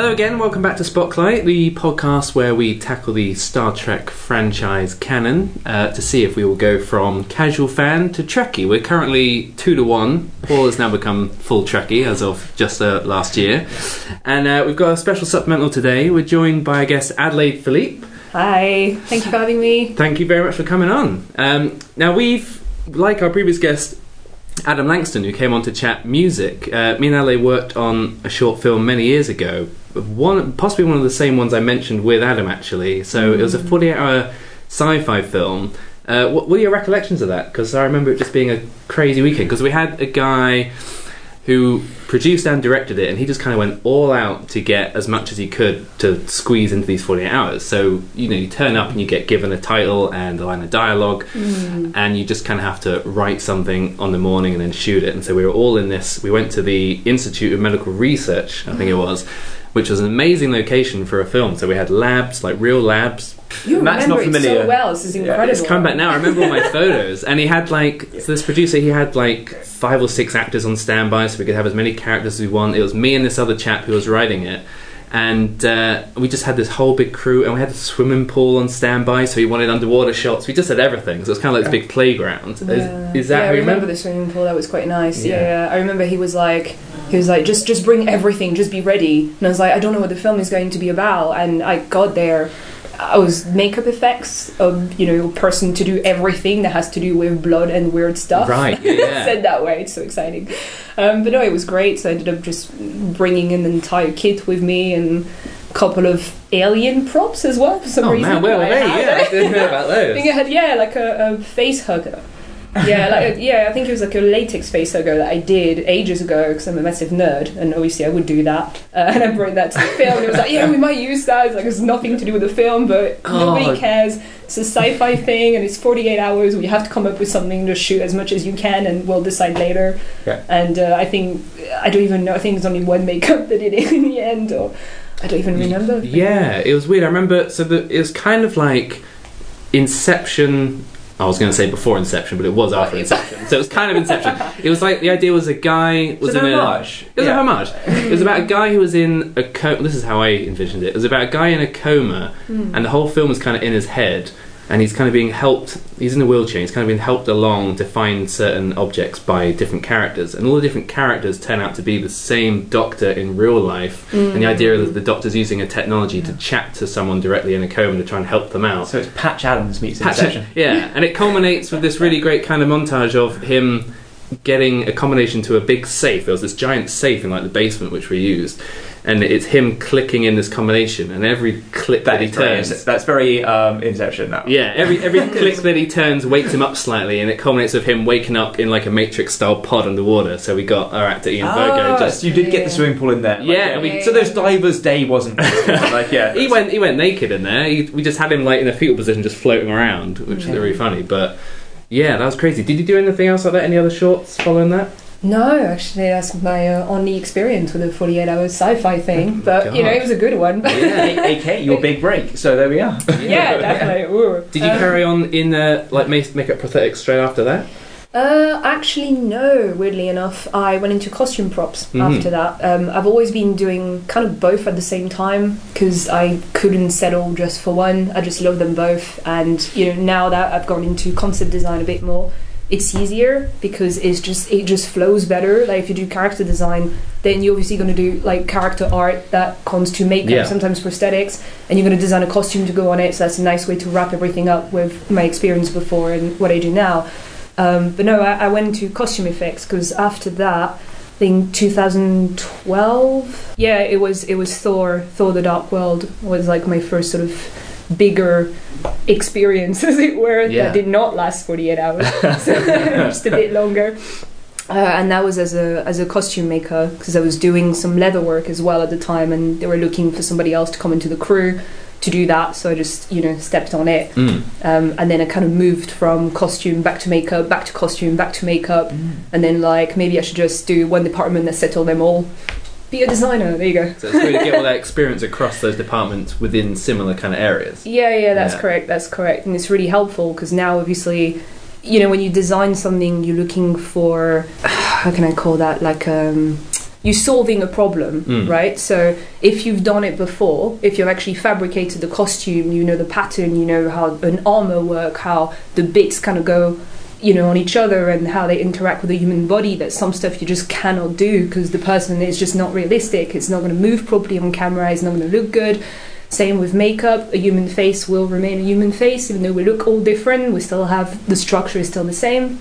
Hello again, welcome back to Spotlight, the podcast where we tackle the Star Trek franchise canon uh, to see if we will go from casual fan to Trekkie. We're currently two to one. Paul has now become full Trekkie as of just uh, last year. And uh, we've got a special supplemental today. We're joined by, I guess, Adelaide Philippe. Hi, thank you for having me. Thank you very much for coming on. Um, now, we've, like our previous guest, Adam Langston, who came on to chat music, uh, me and Adelaide worked on a short film many years ago. One, possibly one of the same ones I mentioned with Adam, actually. So it was a 48 hour sci fi film. Uh, what, were your recollections of that? Because I remember it just being a crazy weekend. Because we had a guy who produced and directed it, and he just kind of went all out to get as much as he could to squeeze into these 48 hours. So, you know, you turn up and you get given a title and a line of dialogue, mm. and you just kind of have to write something on the morning and then shoot it. And so we were all in this. We went to the Institute of Medical Research, I think it mm. was, which was an amazing location for a film. So we had labs, like real labs, You Matt's remember not it familiar. so well. This is incredible. it's come back now. I remember all my photos, and he had like so this producer. He had like five or six actors on standby, so we could have as many characters as we want. It was me and this other chap who was writing it, and uh, we just had this whole big crew, and we had a swimming pool on standby. So he wanted underwater shots. We just had everything. So it's kind of like this big playground. Yeah. Is, is that yeah, I remember remember? the swimming pool. That was quite nice. Yeah. Yeah. yeah, I remember he was like, he was like, just just bring everything, just be ready. And I was like, I don't know what the film is going to be about. And I got there. I was makeup effects, of you know, a person to do everything that has to do with blood and weird stuff. Right, yeah. Said that way, it's so exciting. Um, but no, it was great. So I ended up just bringing an entire kit with me and a couple of alien props as well for some Oh reason. man, well, I hey, yeah, I didn't know about I think those. I had yeah, like a, a face hugger. Yeah, like yeah, I think it was like a latex face hugger that I did ages ago because I'm a massive nerd, and obviously I would do that. Uh, and I brought that to the film. And it was like, yeah, we might use that. It's like it's nothing to do with the film, but Oh. nobody cares. It's a sci-fi thing, and it's 48 hours. We have to come up with something to shoot as much as you can, and we'll decide later. Yeah. And uh, I think I don't even know. I think there's only one makeup that did it in the end, or I don't even remember. Yeah, it was weird. I remember. So the, it was kind of like Inception. I was going to say before Inception, but it was after Inception. So it was kind of Inception. It was like the idea was a guy was in a. homage. It was Yeah. a homage. It was about a guy who was in a coma. This is how I envisioned it. It was about a guy in a coma, Hmm. and the whole film was kind of in his head, and he's kind of being helped. He's in a wheelchair. He's kind of being helped along to find certain objects by different characters, and all the different characters turn out to be the same doctor in real life. And the idea is that the doctor's using a technology to chat to someone directly in a coma to try and help them out. So it's Patch Adams meets Patch- Inception. yeah, and it culminates with this really great kind of montage of him getting a combination to a big safe. There was this giant safe in like the basement which we used, and it's him clicking in this combination, and every click that, That he is very, turns. that's very um, Inception. That. Yeah, every every click that he turns wakes him up slightly, and it culminates with him waking up in like a Matrix style pod underwater. So we got our actor Ian Virgo Ah, just so you did get the swimming pool in there. Like, Yeah, we- so those divers' day wasn't like yeah. he went he went naked in there. He, we just had him like in a fetal position, just floating around, which is really funny. But yeah, that was crazy. Did you do anything else like that? Any other shorts following that? No, actually, that's my uh, only experience with a 48 hour sci fi thing. But, you know, it was a good one. Yeah. A- AK, your big break. So there we are. yeah, definitely. Ooh. Did you Um, carry on in uh, like make makeup prosthetics straight after that? Uh, actually, no. Weirdly enough, I went into costume props Mhm. after that. Um, I've always been doing kind of both at the same time because I couldn't settle just for one. I just love them both, and you know, now that I've gone into concept design a bit more, it's easier because it's just it just flows better. Like if you do character design, then you're obviously going to do like character art that comes to makeup, Yeah. sometimes prosthetics, and you're going to design a costume to go on it. So that's a nice way to wrap everything up with my experience before and what I do now. Um, but no, I, I went into costume effects because after that, I think 2012. Yeah, it was it was Thor. Thor: The Dark World was like my first sort of bigger experience, as it were. Yeah. That did not last 48 hours, just a bit longer. Uh, and that was as a as a costume maker because I was doing some leather work as well at the time, and they were looking for somebody else to come into the crew to do that. So I just you know stepped on it. Mm. Um, and then I kind of moved from costume back to makeup, back to costume, back to makeup, and then like maybe I should just do one department that settle them all. Be a designer. There you go. So it's good to get all that experience across those departments within similar kind of areas. Yeah, yeah, that's Yeah. correct. That's correct, and it's really helpful because now obviously, you know, when you design something, you're looking for how can I call that like um, you're solving a problem, Mm. right? So if you've done it before, if you've actually fabricated the costume, you know the pattern, you know how an armor work, how the bits kind of go, you know, on each other and how they interact with the human body. That some stuff you just cannot do because the person is just not realistic. It's not going to move properly on camera. It's not going to look good. Same with makeup. A human face will remain a human face, even though we look all different. We still have the structure is still the same.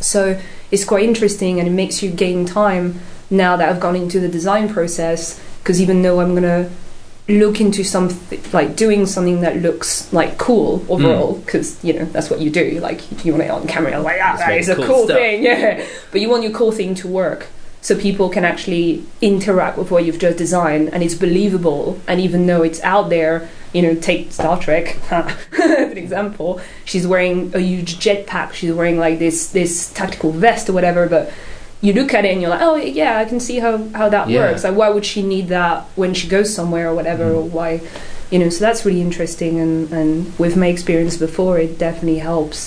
So it's quite interesting, and it makes you gain time now that I've gone into the design process. Because even though I'm gonna look into something like doing something that looks like cool overall, because you know that's what you do. Like you want it on camera, like ah, that a cool thing, yeah. But you want your cool thing to work. So people can actually interact with what you've just designed, and it's believable. And even though it's out there, you know, take Star Trek, an example. She's wearing a huge jetpack. She's wearing like this this tactical vest or whatever. But you look at it and you're like, oh yeah, I can see how how that Yeah. works. Like, why would she need that when she goes somewhere or whatever? Mm. Or why, you know? So that's really interesting. And and with my experience before, it definitely helps.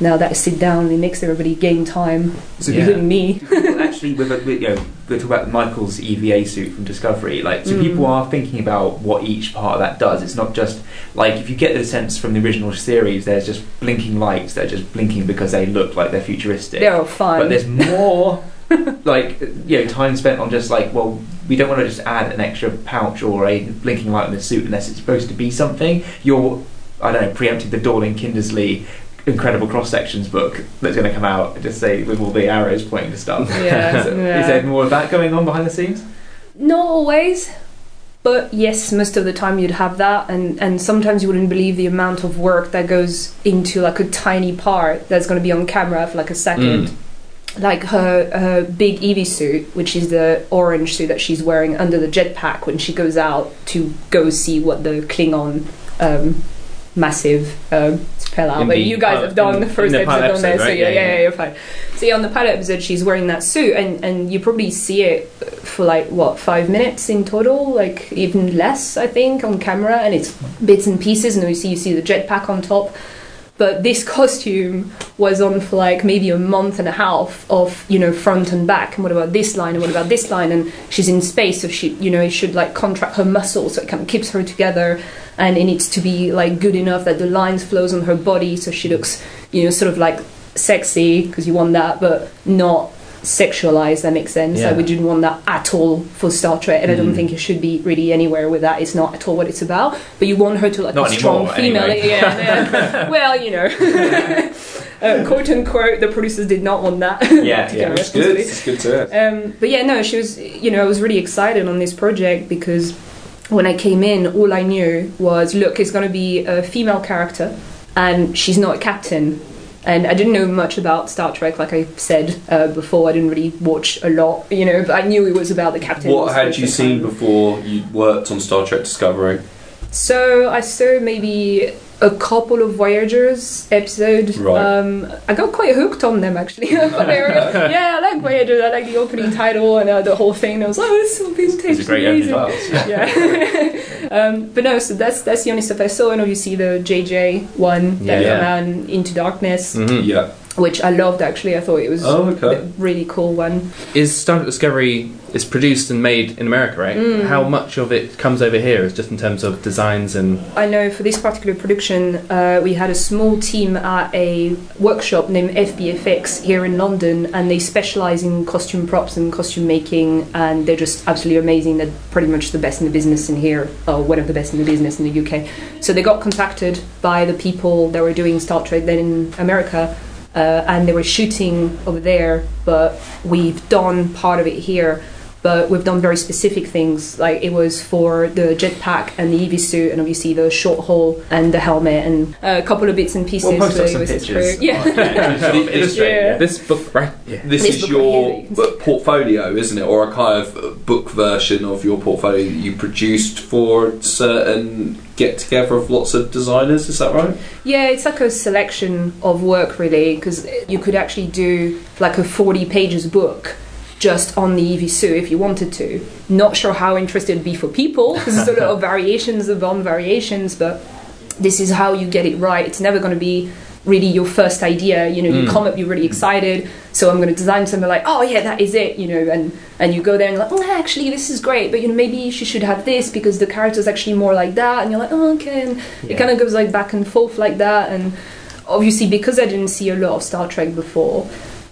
Now that I sit down, it makes everybody gain time, So Yeah. including me. actually with, a, with you know we talk about Michael's EVA suit from Discovery like so Mm. people are thinking about what each part of that does it's not just like if you get the sense from the original series there's just blinking lights that are just blinking because they look like they're futuristic They're all fun. but there's more like you know time spent on just like well we don't want to just add an extra pouch or a blinking light on the suit unless it's supposed to be something you're I don't know preempting the Dorling Kindersley incredible cross sections book that's going to come out just say with all the arrows pointing to stuff Yeah, So yeah. Is there more of that going on behind the scenes? Not always, but yes, most of the time you'd have that, and and sometimes you wouldn't believe the amount of work that goes into like a tiny part that's going to be on camera for like a second. Like her her big EV suit, which is the orange suit that she's wearing under the jetpack when she goes out to go see what the Klingon um, massive um, spell out. But you guys have done in- the first the episode pilot on there, episode, so yeah, Yeah, yeah, yeah. yeah, you're fine. So yeah, on the pilot episode, she's wearing that suit, and and you probably see it for like what five minutes in total, like even less, I think, on camera, and it's bits and pieces, and you see you see the jetpack on top. But this costume was on for like maybe a month and a half of you know front and back. And what about this line? And what about this line? And she's in space, so she you know it should like contract her muscles, so it kind of keeps her together. And it needs to be like good enough that the lines flows on her body, so she looks you know sort of like sexy because you want that, but not sexualized. That makes sense. Yeah. Like we didn't want that at all for Star Trek, and I don't Mm. think it should be really anywhere with that. It's not at all what it's about. But you want her to like Not a strong female. anyway. Yeah, well, you know, uh, quote unquote, the producers did not want that. Yeah, yeah, It's good. It's good to. Um, but yeah, no, she was, you know, I was really excited on this project because when I came in, all I knew was, look, it's going to be a female character and she's not a captain. And I didn't know much about Star Trek, like I said uh, before. I didn't really watch a lot, you know, but I knew it was about the captain. What had you seen before you worked on Star Trek Discovery? So I saw maybe a couple of Voyagers episodes. Right. Um, I got quite hooked on them actually. I were- yeah, I like Voyagers. I like the opening title and uh, the whole thing. I was like, oh, this is so vintage. It's a great amazing. yeah. um, but no, so that's that's the only stuff I saw. And obviously the JJ one that Yeah. came Into Darkness, Mhm. Yeah. Which I loved actually. I thought it was Oh, okay. a really cool one. Is Star Trek Discovery is produced and made in America, right? Mm. How much of it comes over here, is just in terms of designs and I know for this particular production, uh, we had a small team at a workshop named FBFX here in London, and they specialize in costume props and costume making, and they're just absolutely amazing. They're pretty much the best in the business in here, or one of the best in the business in the UK. So they got contacted by the people that were doing Star Trek then in America. Uh, and they were shooting over there, but we've done part of it here. But we've done very specific things, like it was for the jetpack and the EV suit, and obviously the short haul and the helmet, and a couple of bits and pieces. We'll post so up it some was pictures. through- Yeah. yeah. Illustrate, Yeah. yeah. this book, right? Yeah. This This is book your right you portfolio, isn't it? Or a kind of book version of your portfolio that you produced for certain get together of lots of designers, is that right? Yeah, it's like a selection of work, really, because you could actually do like a 40 pages book just on the EV suit if you wanted to. Not sure how interested it'd be for people, because there's a lot of variations of on variations, but this is how you get it right. It's never going to be really your first idea. You know, you Mm. come up, you're really excited. So I'm going to design something like, oh yeah, that is it. You know, and and you go there and you're like, oh, actually, this is great, but you know, maybe she should have this because the character's actually more like that. And you're like, oh, okay. And Yeah. it kind of goes like back and forth like that. And obviously, because I didn't see a lot of Star Trek before,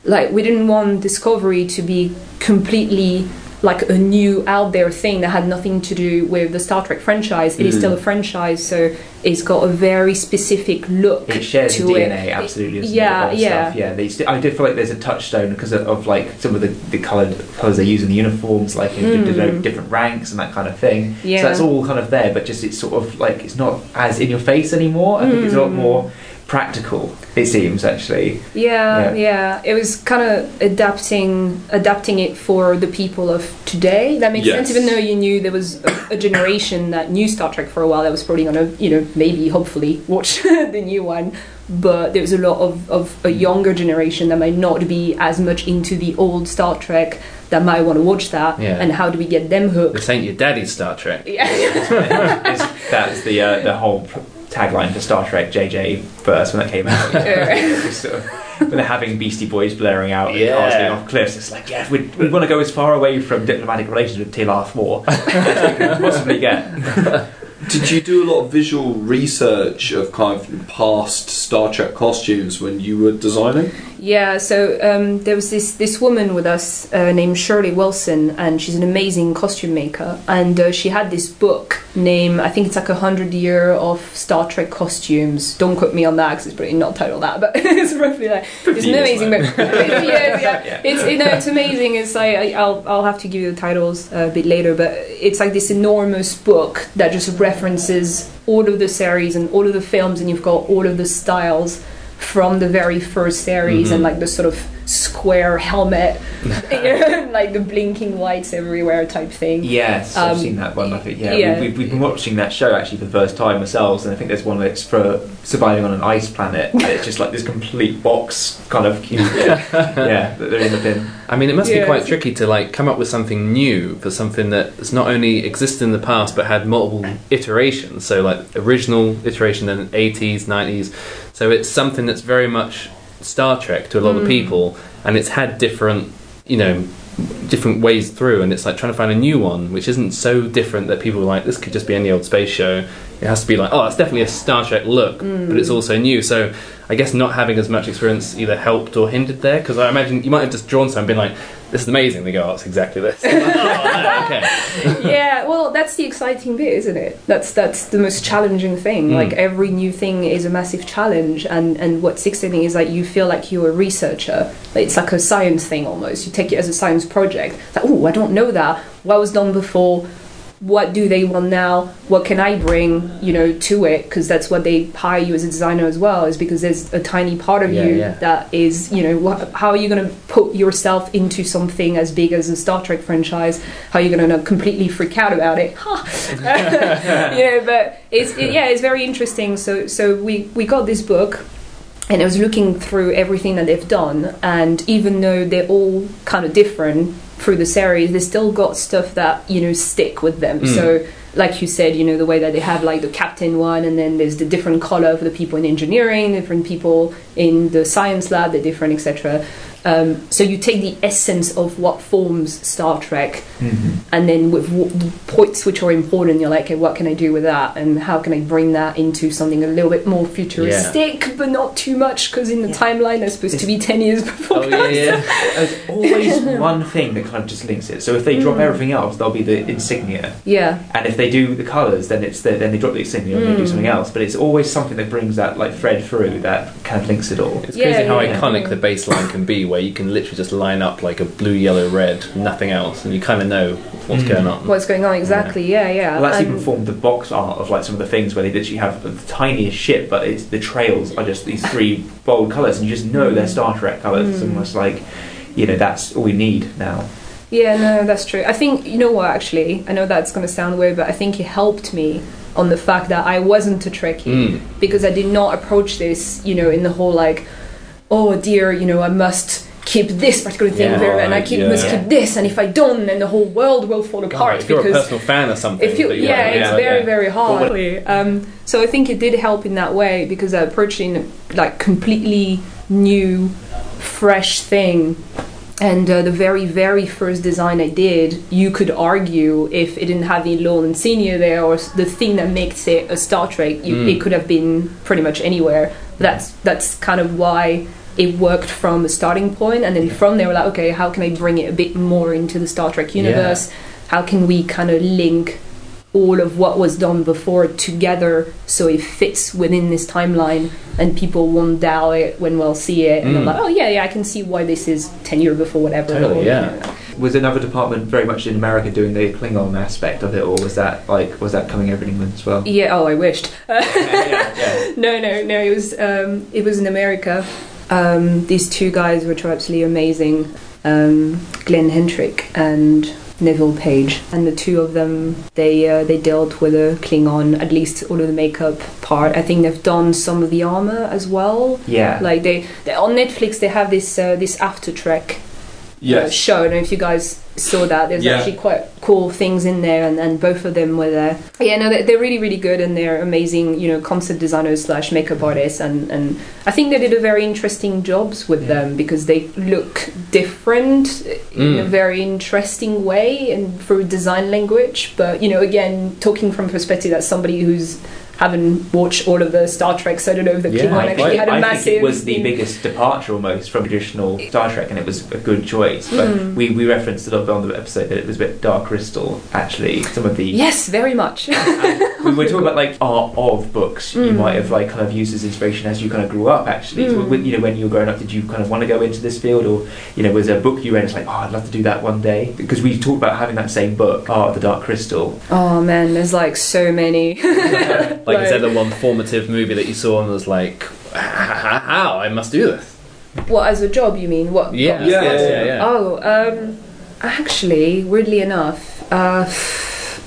like we didn't want Discovery to be completely like a new out there thing that had nothing to do with the Star Trek franchise. It is Mm. still a franchise, so it's got a very specific look It shares to the it. DNA, absolutely. Yeah, it, of all the yeah. Stuff. Yeah, they st- I did feel like there's a touchstone because of, of like some of the, the coloured colours they use in the uniforms, like you know, to Mm. denote different ranks and that kind of thing. Yeah. So that's all kind of there, but just it's sort of like it's not as in your face anymore. I think it's a lot Mm. more practical. It seems actually. Yeah, Yeah. yeah, It was kind of adapting, adapting it for the people of today. That makes sense. Even though you knew there was a, a generation that knew Star Trek for a while, that was probably gonna, you know, maybe hopefully watch the new one. But there was a lot of, of a younger generation that might not be as much into the old Star Trek that might want to watch that. Yeah. And how do we get them hooked? This ain't your daddy's Star Trek. Yeah. That's the uh, the whole pr- tagline for Star Trek JJ first when that came out. Yeah. Just when they're having Beastie Boys blaring out and Yeah. cars going off cliffs, it's like, yeah, we, we want to go as far away from diplomatic relations with Till War as we can possibly get. Did you do a lot of visual research of kind of past Star Trek costumes when you were designing? Yeah, so um, there was this, this woman with us uh, named Shirley Wilson, and she's an amazing costume maker. And uh, she had this book named, I think it's like a hundred year of Star Trek costumes. Don't quote me on that because it's probably not titled that, but it's roughly like it's an amazing book. 50 years, yeah. Yeah. It's you know it's amazing. It's like I- I'll I'll have to give you the titles uh, a bit later, but it's like this enormous book that just references all of the series and all of the films, and you've got all of the styles from the very first series Mhm. and like the sort of square helmet, like the blinking lights everywhere type thing. Yes, Um, I've seen that one. I think yeah, yeah. We, we've, we've been watching that show actually for the first time ourselves, and I think there's one that's for surviving on an ice planet. and it's just like this complete box kind of cube. yeah, that they're in the bin. I mean, it must Yeah. be quite tricky to like come up with something new for something that's not only existed in the past but had multiple iterations. So like original iteration, then 80s, 90s. So it's something that's very much Star Trek to a lot of Mm. people, and it's had different, you know, different ways through. And it's like trying to find a new one which isn't so different that people are like this could just be any old space show. It has to be like, oh, it's definitely a Star Trek look, but it's also new. So I guess not having as much experience either helped or hindered there because I imagine you might have just drawn something and been like, this is amazing. They go, oh, it's exactly this. oh, okay. yeah, well, that's the exciting bit, isn't it? That's that's the most challenging thing. Mm. Like every new thing is a massive challenge, and and what's exciting is like you feel like you're a researcher. It's like a science thing almost. You take it as a science project. It's like, oh, I don't know that. What was done before? What do they want now? What can I bring, you know, to it? Because that's what they hire you as a designer as well. Is because there's a tiny part of Yeah, you yeah. that is, you know, wha how are you going to put yourself into something as big as a Star Trek franchise? How are you going to completely freak out about it? yeah, but it's it, yeah, it's very interesting. So so we we got this book. And I was looking through everything that they've done, and even though they're all kind of different through the series, they still got stuff that you know stick with them. Mm. So, like you said, you know the way that they have like the captain one, and then there's the different color for the people in engineering, different people in the science lab, they're different, etc. Um, so you take the essence of what forms Star Trek, and then with w- the points which are important, you're like, okay, what can I do with that, and how can I bring that into something a little bit more futuristic, but not too much, because in the Yeah. timeline they're supposed to be ten years before. Oh yeah, yeah. There's always one thing that kind of just links it. So if they drop Mm. everything else, they'll be the insignia. yeah, And if they do the colours, then it's the, then they drop the insignia and they do Mm. something else. But it's always something that brings that like thread through that kind of links it all. It's Yeah, crazy how yeah. iconic the baseline can be, where you can literally just line up like a blue, yellow, red, nothing else, and you kind of know what's Mm. going on. what's going on exactly? Yeah, yeah. Well, that's And- even formed the box art of like some of the things where they literally have the tiniest shit, but it's the trails are just these three bold colours, and you just know they're Star Trek colours. It's Mm. almost like, you know, that's all we need now. Yeah, no, that's true. I think you know what actually. I know that's going to sound weird, but I think it helped me on the fact that I wasn't a Trekkie Mm. because I did not approach this, you know, in the whole like, oh dear, you know, I must keep this particular thing Yeah, very, and I keep yeah. must keep this, and if I don't, then the whole world will fall apart if you're a personal fan of something, if you, but yeah, it's very yeah. very hard. Um, so I think it did help in that way because I approached in like completely new, fresh thing. And uh, the very, very first design I did, you could argue if it didn't have the logo and insignia there, or the thing that makes it a Star Trek, you, Mm. it could have been pretty much anywhere. That's that's kind of why it worked from a starting point, and then from there, we're like, okay, how can I bring it a bit more into the Star Trek universe? How can we kind of link all of what was done before together so it fits within this timeline and people won't doubt it when we'll see it and they're Mm. like oh yeah yeah i can see why this is 10 years before whatever Totally, or, yeah. you know. Was another department very much in America doing the Klingon aspect of it, or was that like was that coming over in England as well? yeah oh i wished yeah, yeah. no no no it was um, it was in america um, these two guys which were absolutely amazing um, Glenn Hetrick and Neville Page, and the two of them they uh, they dealt with a Klingon, at least all of the makeup part. I think they've done some of the armor as well. Yeah. Like they, they on Netflix, they have this uh, this After Trek uh, Yes. show. I don't know if you guys saw that. There's Yeah. actually quite cool things in there, and, and both of them were there. Yeah, no, they're, they're really really good, and they're amazing. You know, concept designers slash makeup artists, and and I think they did a very interesting jobs with them because they look different in a Mm. very interesting way and through design language. But you know, again, talking from perspective that somebody who's haven't watched all of the Star Treks, I don't know if the Yeah, Klingon I- actually had a I massive. think it was the biggest departure almost from traditional Star Trek, and it was a good choice. But Mm. we, we referenced a little bit on the episode that it was a bit Dark Crystal. Actually, some of the Yes, very much. we were talking about like art of books you Mm. might have like kind of used as inspiration as you kind of grew up. Actually, Mm. when, you know when you were growing up, did you kind of want to go into this field, or you know was there a book you read? It's like oh, I'd love to do that one day because we talked about having that same book, Art of the Dark Crystal. oh man, there's like so many. Like, is there the one formative movie that you saw and was like, "H- h- how? I must do this. What as a job? You mean what? Yeah, Yeah, yeah, yeah, yeah. yeah. Oh, um, actually, weirdly enough, uh,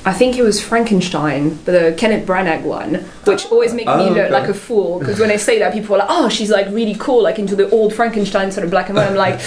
I think it was Frankenstein, the Kenneth Branagh one, which always makes me Oh, look okay. like a fool because when I say that, people are like, "Oh, she's like really cool, like into the old Frankenstein sort of black and white." I'm like.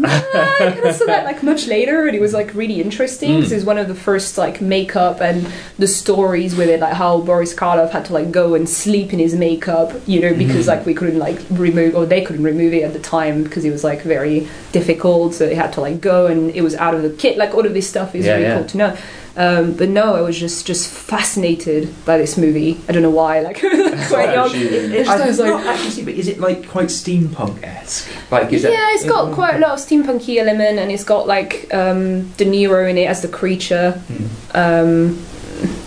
Nah, I kind of saw that like much later, and it was like really interesting Mm. it was one of the first like makeup and the stories with it, like how Boris Karloff had to like go and sleep in his makeup, you know, because like we couldn't like remove or they couldn't remove it at the time because it was like very difficult, so they had to like go and it was out of the kit. Like all of this stuff is Yeah, really yeah. cool to know. Um, but no, I was just just fascinated by this movie. I don't know why. Like quite young. It's I was like, not actually but is it like quite steampunk esque? Like is it? yeah, it's got quite a lot of steampunky element, and it's got like um, De Niro in it as the creature. Mm. Um,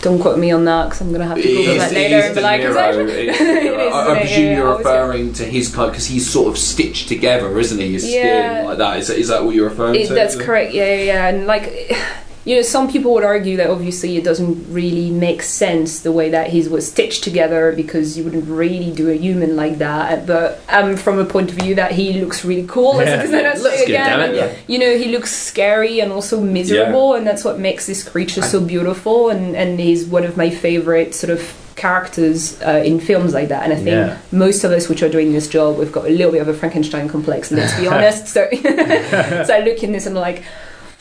don't quote me on that because I'm gonna have to Google that later. and be like, is that- It- It is, I, I presume Yeah, you're I was- referring to his kind because he's sort of stitched together, isn't he? His Yeah. skin like that. Is, that- is that what you're referring It, to? that's correct. Yeah, yeah, yeah. And like, you know, some people would argue that obviously it doesn't really make sense the way that his was stitched together because you wouldn't really do a human like that. But um, from a point of view that he looks really cool. Yeah. As I Looks say good, damn it. Yeah. You know, he looks scary and also miserable, and that's what makes this creature so beautiful. And and he's one of my favorite sort of characters uh, in films like that. And I think Yeah. most of us which are doing this job, we've got a little bit of a Frankenstein complex. Let's be honest. So, so I look in this and I'm like.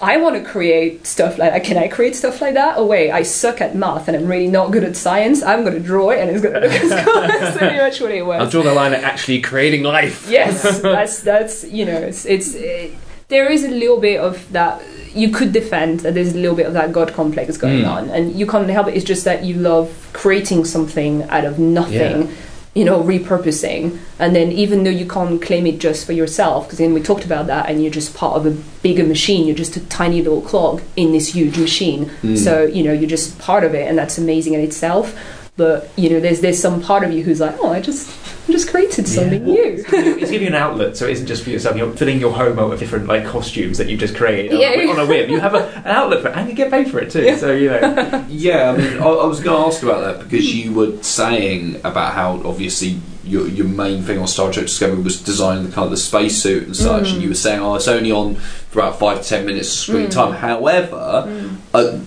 I want to create stuff like that. Can I create stuff like that? Oh wait, I suck at math and I'm really not good at science. I'm going to draw it and it's going to look as cool. That's pretty much what it was. I'll draw the line at actually creating life. yes, that's that's you know it's it's it, there is a little bit of that you could defend that there's a little bit of that god complex going Mm. on and you can't help it. It's just that you love creating something out of nothing. Yeah. You know, repurposing, and then even though you can't claim it just for yourself, because then we talked about that, and you're just part of a bigger machine. You're just a tiny little clog in this huge machine. Mm. So you know, you're just part of it, and that's amazing in itself. But you know, there's there's some part of you who's like, oh, I just I just created something Well, new. It's giving, you, it's giving you an outlet, so it isn't just for yourself. You're filling your home out with different like costumes that you've just created on, Yeah. a, on a whim. You have a, an outlet for it, and you get paid for it too. So you know, Yeah, I mean, I, I was going to ask about that because you were saying about how obviously your, your main thing on Star Trek Discovery was designing the kind of the spacesuit and such, Mm. and you were saying, oh, it's only on for about five to ten minutes of screen Mm. time. However, Mm. uh,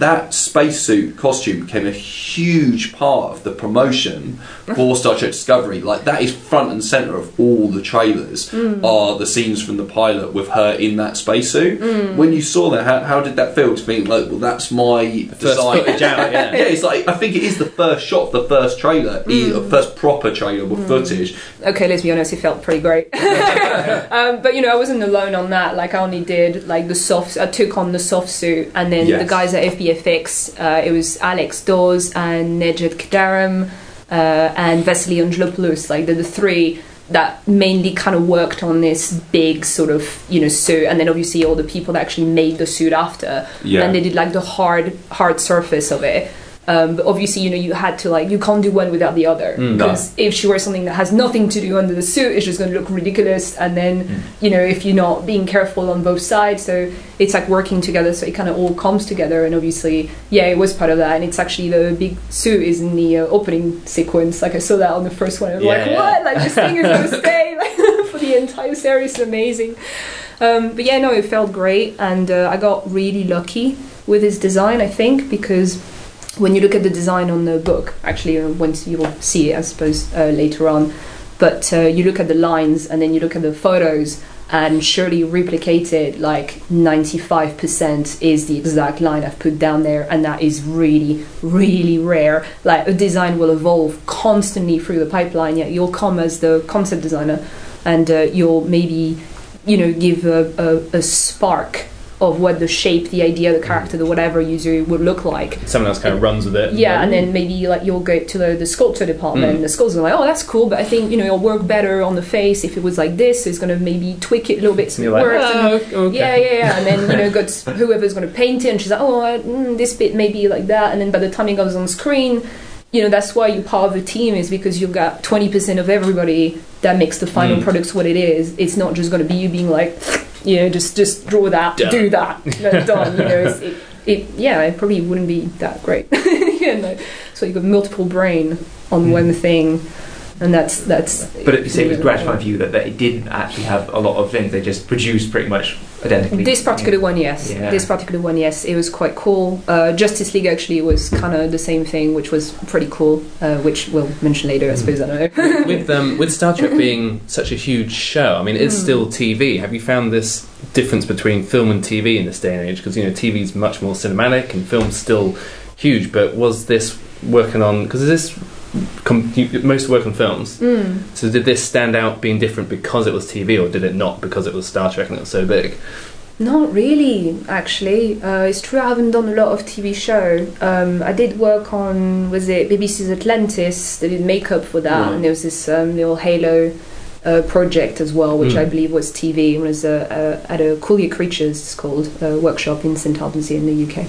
that spacesuit costume became a huge part of the promotion for Star Trek Discovery. Like that is front and center of all the trailers mm. are the scenes from the pilot with her in that spacesuit. Mm. When you saw that, how, how did that feel to think like, well, that's my First design? out, yeah. yeah, it's like I think it is the first shot, the first trailer, the mm. first proper trailer with footage. okay, let's be honest, it felt pretty great. um, but you know, I wasn't alone on that. Like, I only did like the soft. I took on the soft suit, and then Yes. the guys at FBFX. Uh, it was Alex Dawes and Nejad Kadaram uh, and Vasily Angelopoulos. Like, they're the three that mainly kind of worked on this big sort of you know suit, and then obviously all the people that actually made the suit after. Yeah. And they did like the hard hard surface of it. Um, but obviously, you know, you had to like you can't do one without the other Mm. No. because if she wears something that has nothing to do under the suit, it's just going to look ridiculous. And then, Mm. you know, if you're not being careful on both sides, so it's like working together. So it kind of all comes together. And obviously, yeah, it was part of that. And it's actually the big suit is in the uh, opening sequence. Like I saw that on the first one. I was like, Yeah. what? Like this thing is going to stay like for the entire series. It's amazing. Um, but yeah, no, it felt great, and uh, I got really lucky with his design. I think because when you look at the design on the book, actually, uh, once you will see it, I suppose uh, later on, but uh, you look at the lines and then you look at the photos. And surely replicated like 95% is the exact line I've put down there, and that is really, really rare. Like a design will evolve constantly through the pipeline. Yeah, you'll come as the concept designer, and uh, you'll maybe you know give a, a, a spark of what the shape the idea the character the whatever you do would look like Someone else kind of runs with it. yeah and then maybe like you'll go to the, the sculpture department Mm. and the sculptors are like oh that's cool but i think you know it'll work better on the face if it was like this so it's going to maybe tweak it a little bit so it you're like, works and oh, okay. yeah, yeah, yeah. And then you know, got whoever's going to paint it, and she's like, "Oh, I, mm, this bit may be like that." And then by the time it goes on screen, you know, that's why you're part of a team is because you've got twenty percent of everybody that makes the final Mm. product what it is. It's not just going to be you being like, you know, just just draw that, Done. do that, done. You know, it's, it, it, yeah, it probably wouldn't be that great. you know, so you've got multiple brain on Mm. one thing, and that's that's. But it, so it was gratifying for you that, that it didn't actually have a lot of things. They just produced pretty much identically. This particular one, yes. Yeah. This particular one, yes. It was quite cool. Uh, Justice League actually was kind of the same thing, which was pretty cool. Uh, which we'll mention later, I suppose. I don't know. with um, with Star Trek being such a huge show, I mean, it's Mm. still TV. Have you found this difference between film and TV in this day and age? Because you know, TV is much more cinematic and film's still huge. But was this working on? Because is this com- you, most work on films. Mm. So did this stand out being different because it was TV, or did it not because it was Star Trek and it was so big? Not really, actually. Uh, it's true I haven't done a lot of TV show. Um, I did work on was it BBC's Atlantis? They did makeup for that, Right. and there was this um, little Halo. Uh, project as well, which Mm. I believe was TV. It was uh, uh, at a Collier Creatures, it's called, uh, workshop in St Albans in the UK.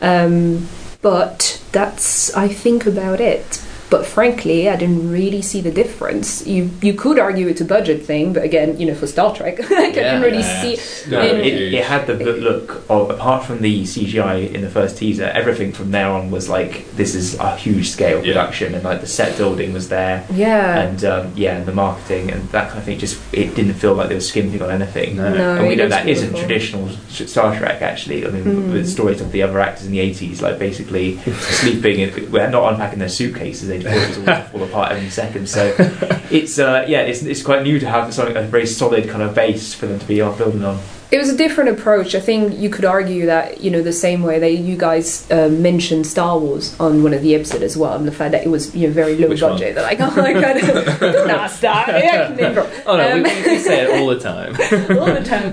Um, but that's, I think, about it. But frankly, I didn't really see the difference. You you could argue it's a budget thing, but again, you know, for Star Trek, like, I didn't really see. No, in- it, it had the look of apart from the CGI in the first teaser, everything from there on was like this is a huge scale Yeah. production, and like the set building was there, Yeah. and um, yeah, and the marketing and that kind of thing. Just it didn't feel like they were skimping on anything. No. No, and we it know looks that isn't traditional Star Trek. Actually, I mean, Mm. with stories of the other actors in the eighties, like basically sleeping, in, we're not unpacking their suitcases. They just want it all fall apart every second. So it's uh, yeah, it's, it's quite new to have something a very solid kind of base for them to be building on. It was a different approach. I think you could argue that you know the same way that you guys uh, mentioned Star Wars on one of the episodes as well, and the fact that it was you know very low Which one? budget. They're like, oh my god, don't ask that. Yeah. Oh no, Um, we, we say it all the time. all the time.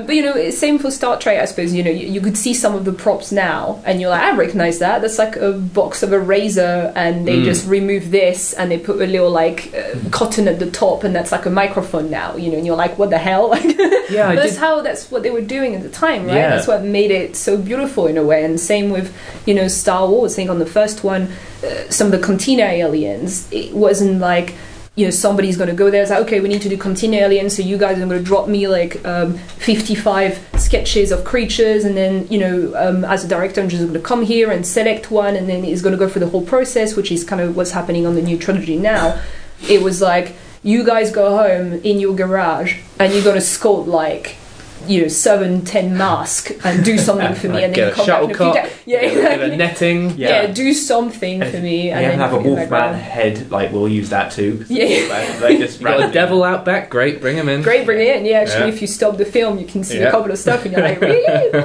Um, but you know, same for Star Trek. I suppose you know you, you could see some of the props now, and you're like, I recognize that. That's like a box of a razor, and they Mm. just remove this, and they put a little like uh, cotton at the top, and that's like a microphone now. You know, and you're like, what the hell? Yeah, I did. how that's what they were doing at the time, right? Yeah. That's what made it so beautiful in a way. And same with you know Star Wars. I think on the first one, uh, some of the Cantina aliens, it wasn't like you know somebody's going to go there. It's like okay, we need to do Cantina aliens, so you guys are going to drop me like um, 55 sketches of creatures, and then you know um, as a director, I'm just going to come here and select one, and then it's going to go through the whole process, which is kind of what's happening on the new trilogy now. It was like you guys go home in your garage and you're going to sculpt like you know seven ten mask and do something for me and then Get you a come back in a few days. yeah Get a exactly. netting. yeah. Yeah. do something And for me And and you then have a it back Wolfman head, like we'll use that too. Yeah. Like, just You got a devil out back. Great, bring him in. Great, bring it in. Yeah, actually, Yeah. if you stop the film, you can see Yeah. a couple of stuff, and you're like, really?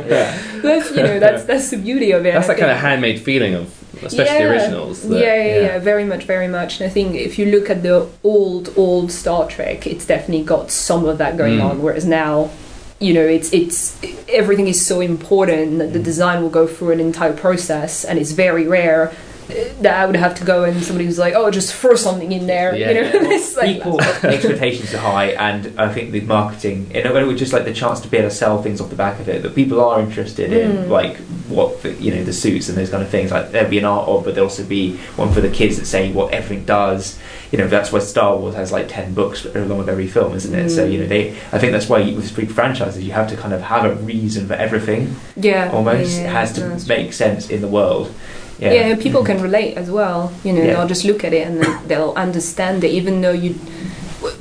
Yeah. That's you know, that's that's the beauty of it. That's I that kind of handmade feeling of, especially the Yeah. originals. that- yeah, yeah, yeah, very much, very much. And I think if you look at the old, old Star Trek, it's definitely got some of that going Mm. on. Whereas now, you know, it's it's everything is so important that the mm. design will go through an entire process, and it's very rare that I would have to go and somebody was like, oh, just throw something in there. Yeah, you know, yeah. it's like People expectations are high, and I think the marketing, in a way, with just like the chance to be able to sell things off the back of it, that people are interested in, Mm. like what the, you know the suits and those kind of things. Like there'd be an art of, but there'll also be one for the kids that say what everything does. You know, that's why Star Wars has like ten books along with every film, isn't it? So Mm. you know, they. I think that's why you, with big franchises, you have to kind of have a reason for everything. yeah, Almost yeah, it has to no, that's make sense in the world. Yeah. Yeah. people can relate as well. You know, Yeah. they'll just look at it and then they'll understand it, even though you,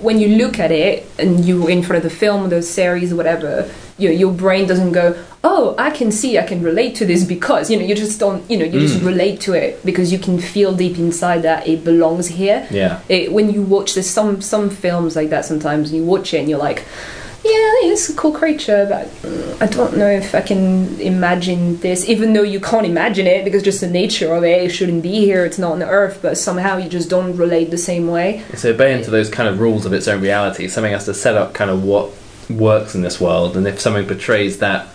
when you look at it and you're in front of the film, or the series, or whatever, your your brain doesn't go, oh, I can see, I can relate to this because you know you just don't, you know, you just Mm. relate to it because you can feel deep inside that it belongs here. Yeah. It, when you watch there's some some films like that sometimes you watch it and you're like yeah it's a cool creature but i don't know if i can imagine this even though you can't imagine it because just the nature of it it shouldn't be here it's not on the earth but somehow you just don't relate the same way It's obeying to those kind of rules of its own reality. Something has to set up kind of what works in this world, and if something betrays that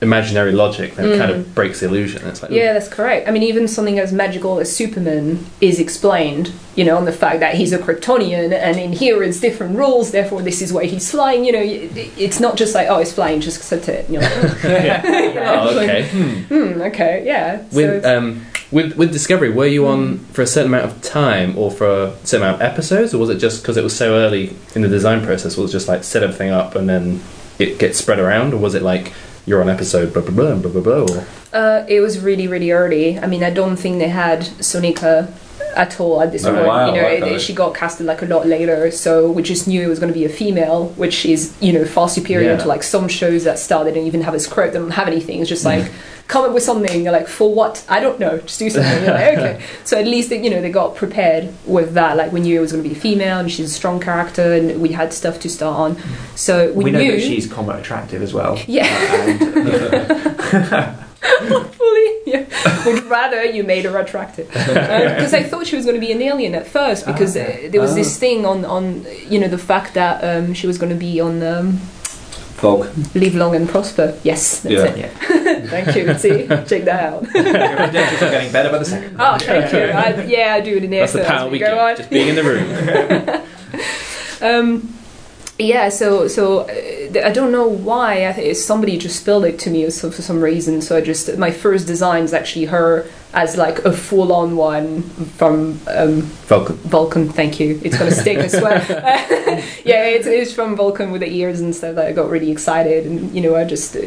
imaginary logic, then it kind of breaks the illusion. It's like, yeah that's correct i mean even something as magical as superman is explained you know on the fact that he's a kryptonian and in here it's different rules therefore this is why he's flying you know it's not just like oh he's flying just accept it You know, Oh, okay. Hmm. Hmm, okay, yeah. With it's- um, with with Discovery, were you on for a certain amount of time, or for a certain amount of episodes, or was it just because it was so early in the design process? Was it just like set everything up and then it gets spread around, or was it like you're on episode blah blah blah blah blah blah? Uh, it was really, really early. I mean, I don't think they had Sonequa at all at this Oh, point. wow, you know, okay. she got casted like a lot later, so we just knew it was going to be a female, which is you know far superior Yeah. to like some shows that start they don't even have a script, they don't have anything. It's just mm. like come up with something. You're like for what? I don't know. Just do something. You're like okay. So at least they, you know they got prepared with that. Like we knew it was going to be a female, and she's a strong character, and we had stuff to start on. So we, We, know knew that she's combat attractive as well. Yeah. And, uh, Fully, yeah. Would rather you made her attractive because I thought she was going to be an alien at first because Ah, uh, there was this thing on on you know the fact that um, she was going to be on um, Volk. Live Long and Prosper. Yes, that's Yeah. it. yeah. Thank you. See, check that out. Your credentials are getting better by the second. Oh, thank you. I, yeah, I do it in there. That's the power we go get, on. just being in the room. Um, yeah, so so uh, I don't know why. Somebody just spilled it to me for some reason. So I just my first design is actually her as like a full on one from um, Vulcan. Vulcan. Thank you. It's gonna stick. I swear. yeah, it's, it's from Vulcan with the ears and stuff. I got really excited, and you know, I just uh,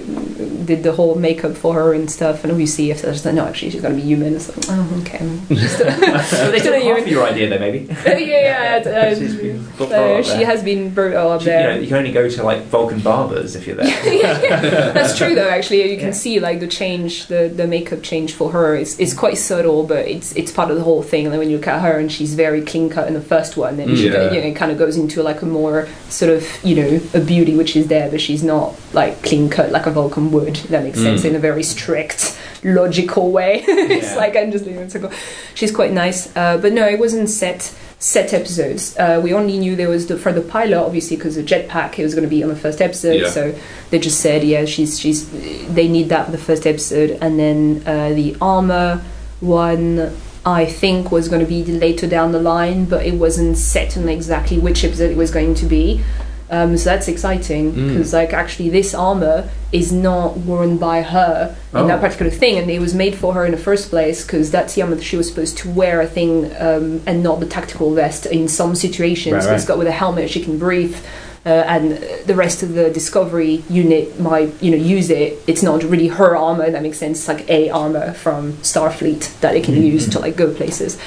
did the whole makeup for her and stuff. And obviously, if I was like, no, actually, she's gonna be human. It's like, oh, okay. Just, So they Still took a half of your idea there, maybe. yeah, yeah. yeah, She's uh, been uh, brought up she there. has been brutal up You, you know, you can only go to like Vulcan barbers if you're there. That's true though. Actually, you can Yeah. see like the change, the, the makeup change for her is, is quite subtle, but it's it's part of the whole thing. And then when you look at her, and she's very clean cut in the first one, then she Yeah. you know, it kind of goes into like a more sort of you know a beauty which is there, but she's not like clean cut like a Vulcan would. If that makes sense Mm. in a very strict, logical way. it's Yeah. like I'm just leaving it. She's quite nice, uh, but no, it wasn't set set episodes. Uh, we only knew there was the for the pilot, obviously, because the jetpack it was going to be on the first episode. Yeah. So they just said, yeah, she's she's. They need that for the first episode, and then uh, the armor one. I think was going to be later down the line, but it wasn't set on exactly which episode it was going to be. Um, so that's exciting Mm. because, like, actually, this armor is not worn by her in Oh. that particular thing, and it was made for her in the first place because that's the armor that she was supposed to wear, I think, um, and not the tactical vest in some situations. Right, So It's right. got with a helmet, she can breathe. Uh, and the rest of the discovery unit might, you know, use it. It's not really her armor. That makes sense. It's like a armor from Starfleet that they can use to like go places.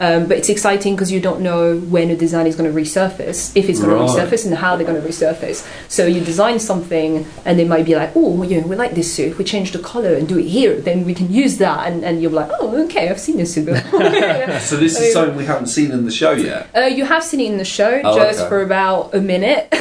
Um, but it's exciting because you don't know when a design is going to resurface, if it's going Right. to resurface, and how they're going to resurface. So you design something, and they might be like, "Oh, you know, we like this suit. If we change the color and do it here, then we can use that." And, and you're like, "Oh, okay, I've seen this suit before." So this is something we haven't seen in the show yet. Uh, you have seen it in the show Oh, just okay. for about a minute.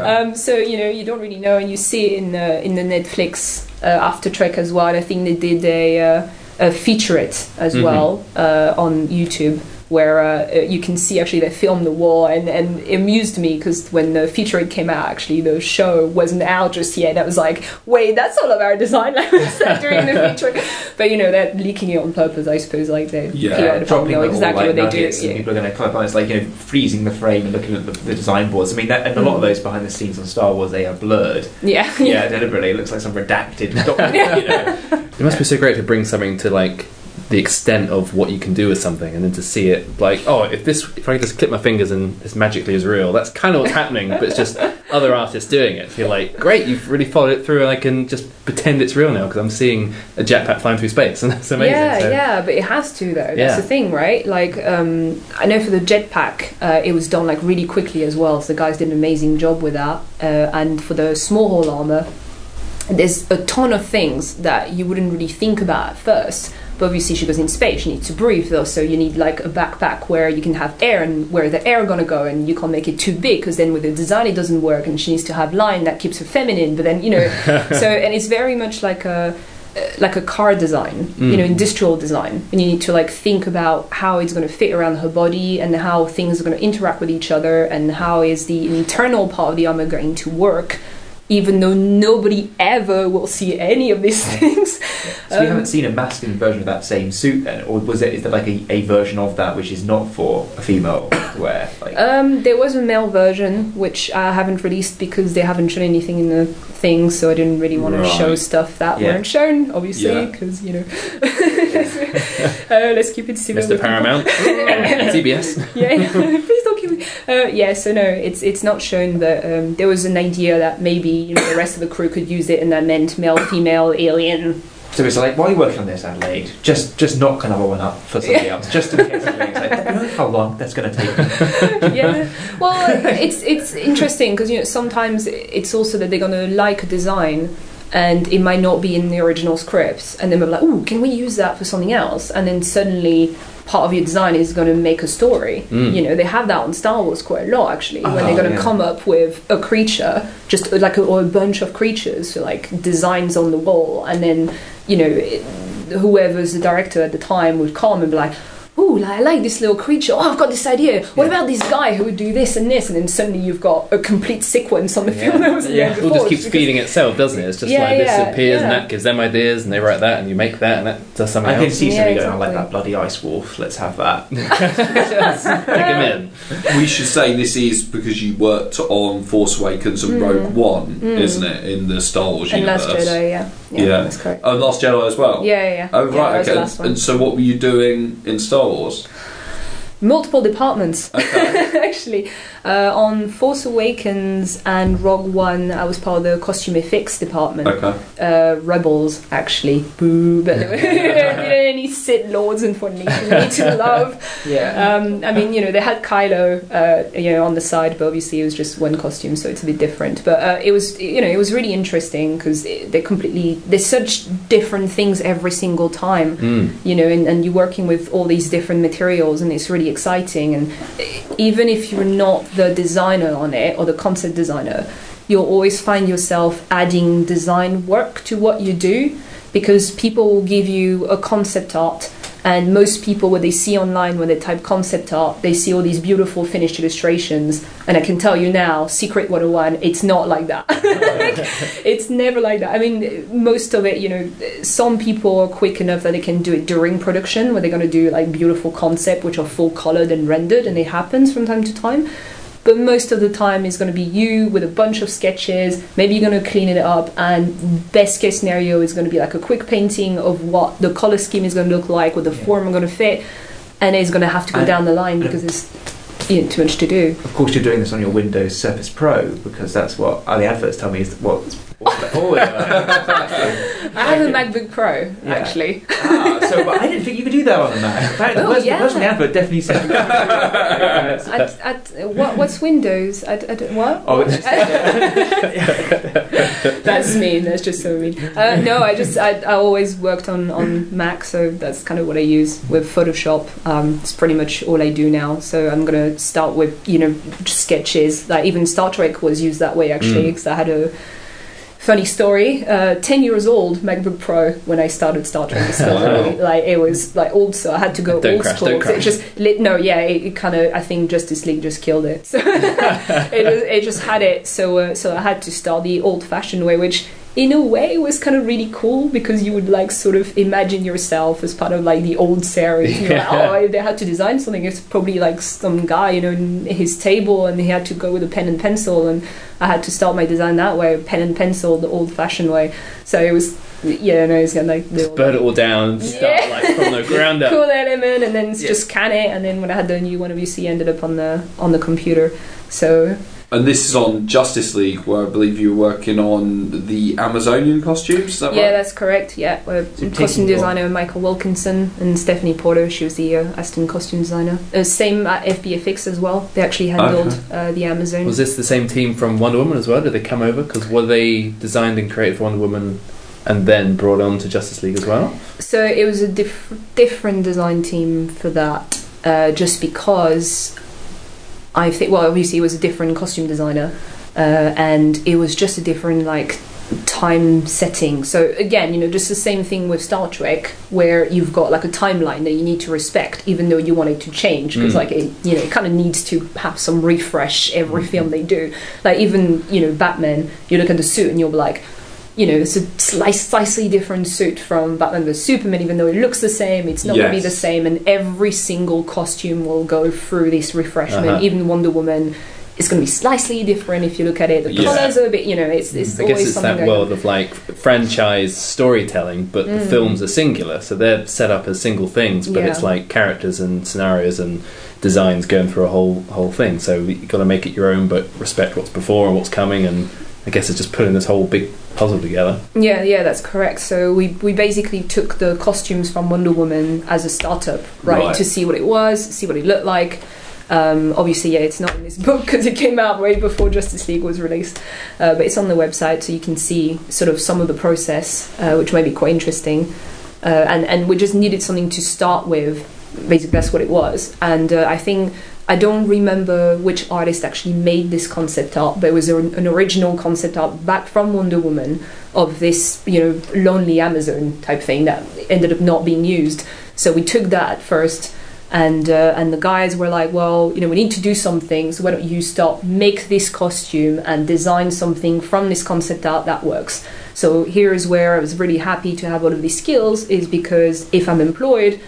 um, so you know you don't really know, and you see it in the in the Netflix uh, After Trek as well. I think they did a, uh, a it as Mhm. well uh, on YouTube. Where uh, you can see actually they filmed the war, and, and it amused me because when the featurette came out, actually the show wasn't out just yet. I was like, wait, that's all of our design levels during the featurette. But you know they're leaking it on purpose, I suppose. Like they Yeah, PR department dropping know little, exactly like, what they do. and yeah. people are going to come up it's like you know freezing the frame and looking at the, the design boards. I mean, that, and a lot of Mm. those behind the scenes on Star Wars they are blurred. Yeah, Yeah, deliberately. It looks like some redacted document. you know. It must be so great to bring something to like the extent of what you can do with something, and then to see it like, oh, if this, if I just clip my fingers and this magically is real, that's kind of what's happening. But it's just other artists doing it. You're like, great, you've really followed it through, and I can just pretend it's real now because I'm seeing a jetpack flying through space, and that's amazing. Yeah, So- yeah, but it has to though. That's Yeah. the thing, right? Like, um, I know for the jetpack, uh, it was done like really quickly as well. So the guys did an amazing job with that. Uh, and for the small hull armor, there's a ton of things that you wouldn't really think about at first. But obviously, she goes in space. You need to breathe, though. So you need like a backpack where you can have air and where the air gonna go, and you can't make it too big because then with the design it doesn't work. And she needs to have line that keeps her feminine. But then you know, so and it's very much like a like a car design, you know, Mm. industrial design, and you need to like think about how it's going to fit around her body and how things are going to interact with each other and how is the internal part of the armor going to work, even though nobody ever will see any of these things. So we Um, haven't seen a masculine version of that same suit then, or was it? Is there like a, a version of that which is not for a female to wear? Like, Um, there was a male version which I haven't released because they haven't shown anything in the thing, so I didn't really want to show stuff that Yeah. weren't shown, obviously, Yeah. because you know, uh, let's keep it civil. Mr. Paramount, CBS. yeah, please don't kill me. Uh, yeah, so no, it's it's not shown, but um, there was an idea that maybe you know the rest of the crew could use it, and that meant male, female, alien. so it's like, why are you working on this, Adelaide? Just, just knock another one up for somebody else, just in case. Like, you know how long that's going to take? yeah. Well, it's it's interesting because you know sometimes it's also that they're gonna like a design. And it might not be in the original scripts and then we're like, "Oh, can we use that for something else?" And then suddenly, part of your design is going to make a story. Mm. You know, they have that on Star Wars quite a lot actually, when Oh, they're going to yeah. come up with a creature, just like a, or a bunch of creatures, so like designs on the wall, and then you know, it, whoever's the director at the time would come and be like. Oh, I like this little creature. Oh, I've got this idea. What about this guy who would do this and this? And then suddenly you've got a complete sequence on the Yeah. film that was Yeah. there It all just keeps because- feeding itself, doesn't it? It's just Yeah, like this yeah, appears and that gives them ideas, and they write that, and you make that, and that does something I can else. see Yeah, somebody going, I like that bloody ice wolf. Let's have that. Stick 'em in. we should say this is because you worked on Force Awakens and Rogue One, isn't it, in the Star Wars Mm. And universe? Last Jedi, yeah. Yeah, Yeah. that's correct. Oh, Last Jedi as well. Yeah, yeah, yeah. Oh right, was okay. And so, what were you doing in Star Wars? Multiple departments. Okay. actually. Uh, on Force Awakens and Rogue One, I was part of the costume effects department. okay. Uh, Rebels, actually. Boo. But any Sith Lords and for me to love. Yeah. Um, I mean, you know, they had Kylo, uh, you know, on the side, but obviously it was just one costume, so it's a bit different. But uh, it was, you know, it was really interesting because they're completely, there's such different things every single time Mm. you know, and, and you're working with all these different materials, and it's really exciting. And even if you're not the designer on it or the concept designer, you'll always find yourself adding design work to what you do because people will give you a concept art. And most people, what they see online when they type concept art, they see all these beautiful finished illustrations. And I can tell you now, Secret 101, it's not like that. it's never like that. I mean, most of it, you know, some people are quick enough that they can do it during production, where they're going to do like beautiful concept, which are full colored and rendered, and it happens from time to time. But most of the time, it's going to be you with a bunch of sketches. Maybe you're going to clean it up, and best case scenario is going to be like a quick painting of what the color scheme is going to look like, what the Yeah. form are going to fit, and it's going to have to go And- down the line because it's you know, too much to do. Of course, you're doing this on your Windows Surface Pro because that's what uh, the adverts tell me is what. all I have a MacBook Pro Yeah. actually. ah, so but I didn't think you could do that on a Mac. In fact, the, Oh, person, yeah. the person in the advert definitely said. At, at, what, what's Windows? At, at, what? Oh, it's that's mean. That's just so mean. Uh, no, I just I, I always worked on on Mac, so that's kind of what I use with Photoshop. Um, it's pretty much all I do now. So I'm gonna start with you know sketches. Like even Star Trek was used that way actually, Mm. because I had a funny story. Uh, Ten years old MacBook Pro when I started Star Trek Discovery. Wow. Like it was like old, so I had to go Don't old crash, school. So It just lit, no, yeah, it, it kind of I think Justice League just killed it. So it, was, it just had it. So uh, so I had to start the old-fashioned way, which in a way it was kind of really cool because you would like sort of imagine yourself as part of like the old series. You're like, oh, if they had to design something, it's probably like some guy, you know, in his table, and he had to go with a pen and pencil, and I had to start my design that way, pen and pencil, the old-fashioned way. So it was, yeah, no, it's of like old- Burn it all down start Yeah. like from the ground up. cool element and then Yeah. just scan it and then when I had the new one obviously ended up on the on the computer so And this is on Justice League, where I believe you were working on the Amazonian costumes. Is that yeah right? that's correct yeah uh, So costume taking designer Michael Wilkinson and Stephanie Porter she was the uh, Aston costume designer uh, same at FBFX as well they actually handled uh, the Amazon Was this the same team from Wonder Woman as well? Did they come over? Because were they designed and created for Wonder Woman and then brought on to Justice League as well? So it was a diff- different design team for that, uh, just because I think. Well, obviously, it was a different costume designer, uh, and it was just a different like time setting. So again, you know, just the same thing with Star Trek, where you've got like a timeline that you need to respect, even though you want it to change, because Mm. like it, you know, it kind of needs to have some refresh every film they do. Like even you know, Batman, you look at the suit and you'll be like you know, it's a slice, slightly different suit from Batman vs Superman, even though it looks the same, it's not going to be the same, and every single costume will go through this refreshment. Uh-huh. Even Wonder Woman is going to be slightly different if you look at it. The Yeah. colours are a bit, you know, it's, it's I guess it's that world of like franchise storytelling, but the Mm. films are singular, so they're set up as single things, but Yeah. it's like characters and scenarios and designs going through a whole whole thing. So you've got to make it your own, but respect what's before and what's coming. And I guess it's just putting this whole big puzzle together. Yeah, yeah, that's correct. So we we basically took the costumes from Wonder Woman as a startup, right, Right. to see what it was, see what it looked like. Um, obviously, yeah, it's not in this book because it came out way before Justice League was released, uh, but it's on the website, so you can see sort of some of the process, uh, which may be quite interesting. Uh, and and we just needed something to start with. Basically, that's what it was. And uh, I think I don't remember which artist actually made this concept art, but it was an original concept art back from Wonder Woman of this, you know, lonely Amazon type thing that ended up not being used. So we took that at first, and uh, and the guys were like, well, you know, we need to do something. So why don't you start make this costume and design something from this concept art that works. So here's where I was really happy to have all of these skills is because if I'm employed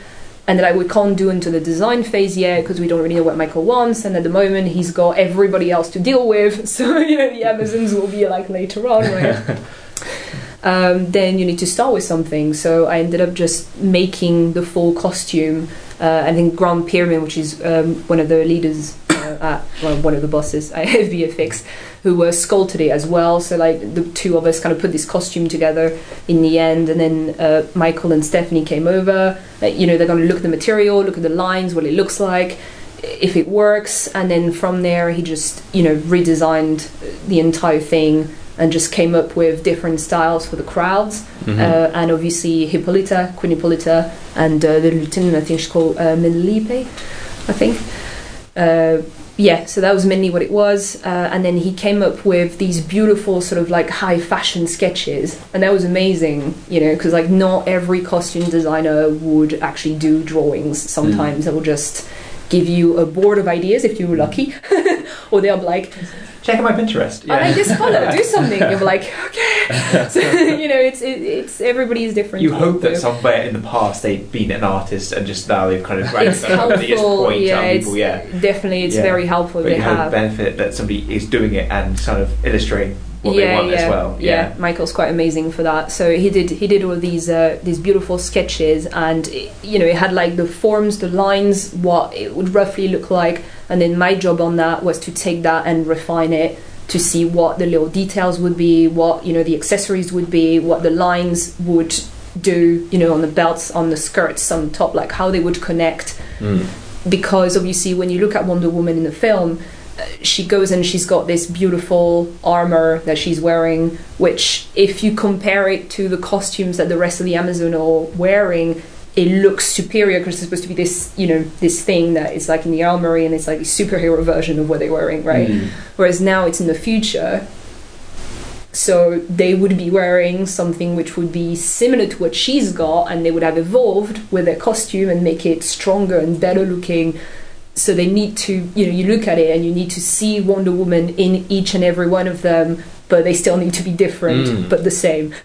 and that I we can't do into the design phase yet because we don't really know what Michael wants, and at the moment he's got everybody else to deal with. So you know the Amazons will be like later on, right? um, then you need to start with something. So I ended up just making the full costume. Uh, I think Grant Pierman, which is um, one of the leaders uh, at well, one of the bosses at VFX, who were sculpted it as well. So like the two of us kind of put this costume together in the end, and then uh, Michael and Stephanie came over. Uh, you know, they're going to look at the material, look at the lines, what it looks like, if it works, and then from there he just you know redesigned the entire thing and just came up with different styles for the crowds. Mhm. Uh, and obviously Hippolyta, Queen Hippolyta, and uh, the lieutenant, I think she's called uh, Melipe, I think. Uh, yeah, so that was mainly what it was. Uh, and then he came up with these beautiful, sort of like high fashion sketches. And that was amazing, you know, because like not every costume designer would actually do drawings. Sometimes they will just give you a board of ideas if you're lucky, or they'll be like, Check out my Pinterest. I just follow, do something. You're like, okay. So, you know, it's it, it's everybody is different. You hope that somewhere in the past they've been an artist and just now they've kind of it's something that they just helpful. point Yeah, people. Yeah, definitely it's Yeah. very helpful. but They you have have benefit that somebody is doing it and kind of illustrating what they want as well. Yeah. Michael's quite amazing for that. So he did he did all these uh, these beautiful sketches, and you know it had like the forms, the lines, what it would roughly look like, and then my job on that was to take that and refine it to see what the little details would be, what you know the accessories would be, what the lines would do, you know, on the belts, on the skirts, on top, like how they would connect. Mm. Because obviously, when you look at Wonder Woman in the film, she goes and she's got this beautiful armor that she's wearing, which, if you compare it to the costumes that the rest of the Amazon are wearing, it looks superior because it's supposed to be this, you know, this thing that is like in the armory and it's like a superhero version of what they're wearing, right? Mm. Whereas now it's in the future. So they would be wearing something which would be similar to what she's got, and they would have evolved with their costume and make it stronger and better looking. So they need to, you know, you look at it and you need to see Wonder Woman in each and every one of them, but they still need to be different Mm. but the same.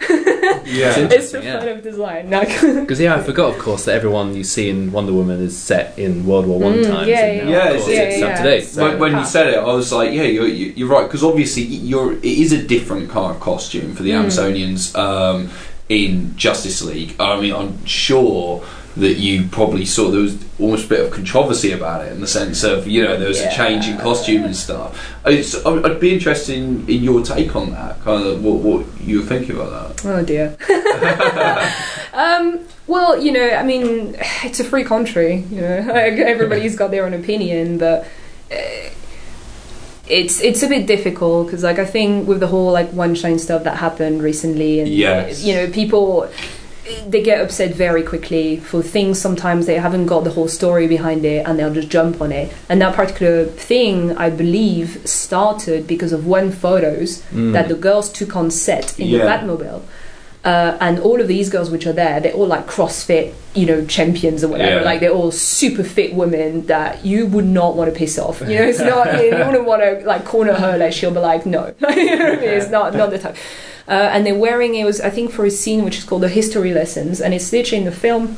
Yeah. it's the yeah. fun of design. Because yeah, I forgot, of course, that everyone you see in Wonder Woman is set in World War One Mm, times. yeah, and now, yeah. course, Yeah, it's yeah, up to date. So. when, when you said it, I was like, yeah, you're, you're right because obviously you're it is a different kind of costume for the Mm. Amazonians um, in Justice League. I mean, I'm sure that you probably saw there was almost a bit of controversy about it in the sense of you know there was a change in costume and stuff. It's, I'd I'd be interested in, in your take on that, kind of what, what you were thinking about that. Oh dear. um, well, you know, I mean, it's a free country. You know, like, everybody's got their own opinion, but uh, it's it's a bit difficult because, like, I think with the whole like Weinstein stuff that happened recently, and Yes. you know, people they get upset very quickly for things sometimes they haven't got the whole story behind it and they'll just jump on it and that particular thing i believe started because of one photos Mm. that the girls took on set in Yeah. the Batmobile. Uh, and all of these girls which are there, they're all like CrossFit, you know, champions or whatever. Yeah. Like they're all super fit women that you would not want to piss off. You know, it's not you wouldn't want to like corner her. Like she'll be like, no, you know I mean? it's not not the type. Uh, and they're wearing it was I think for a scene which is called the history lessons, and it's literally in the film.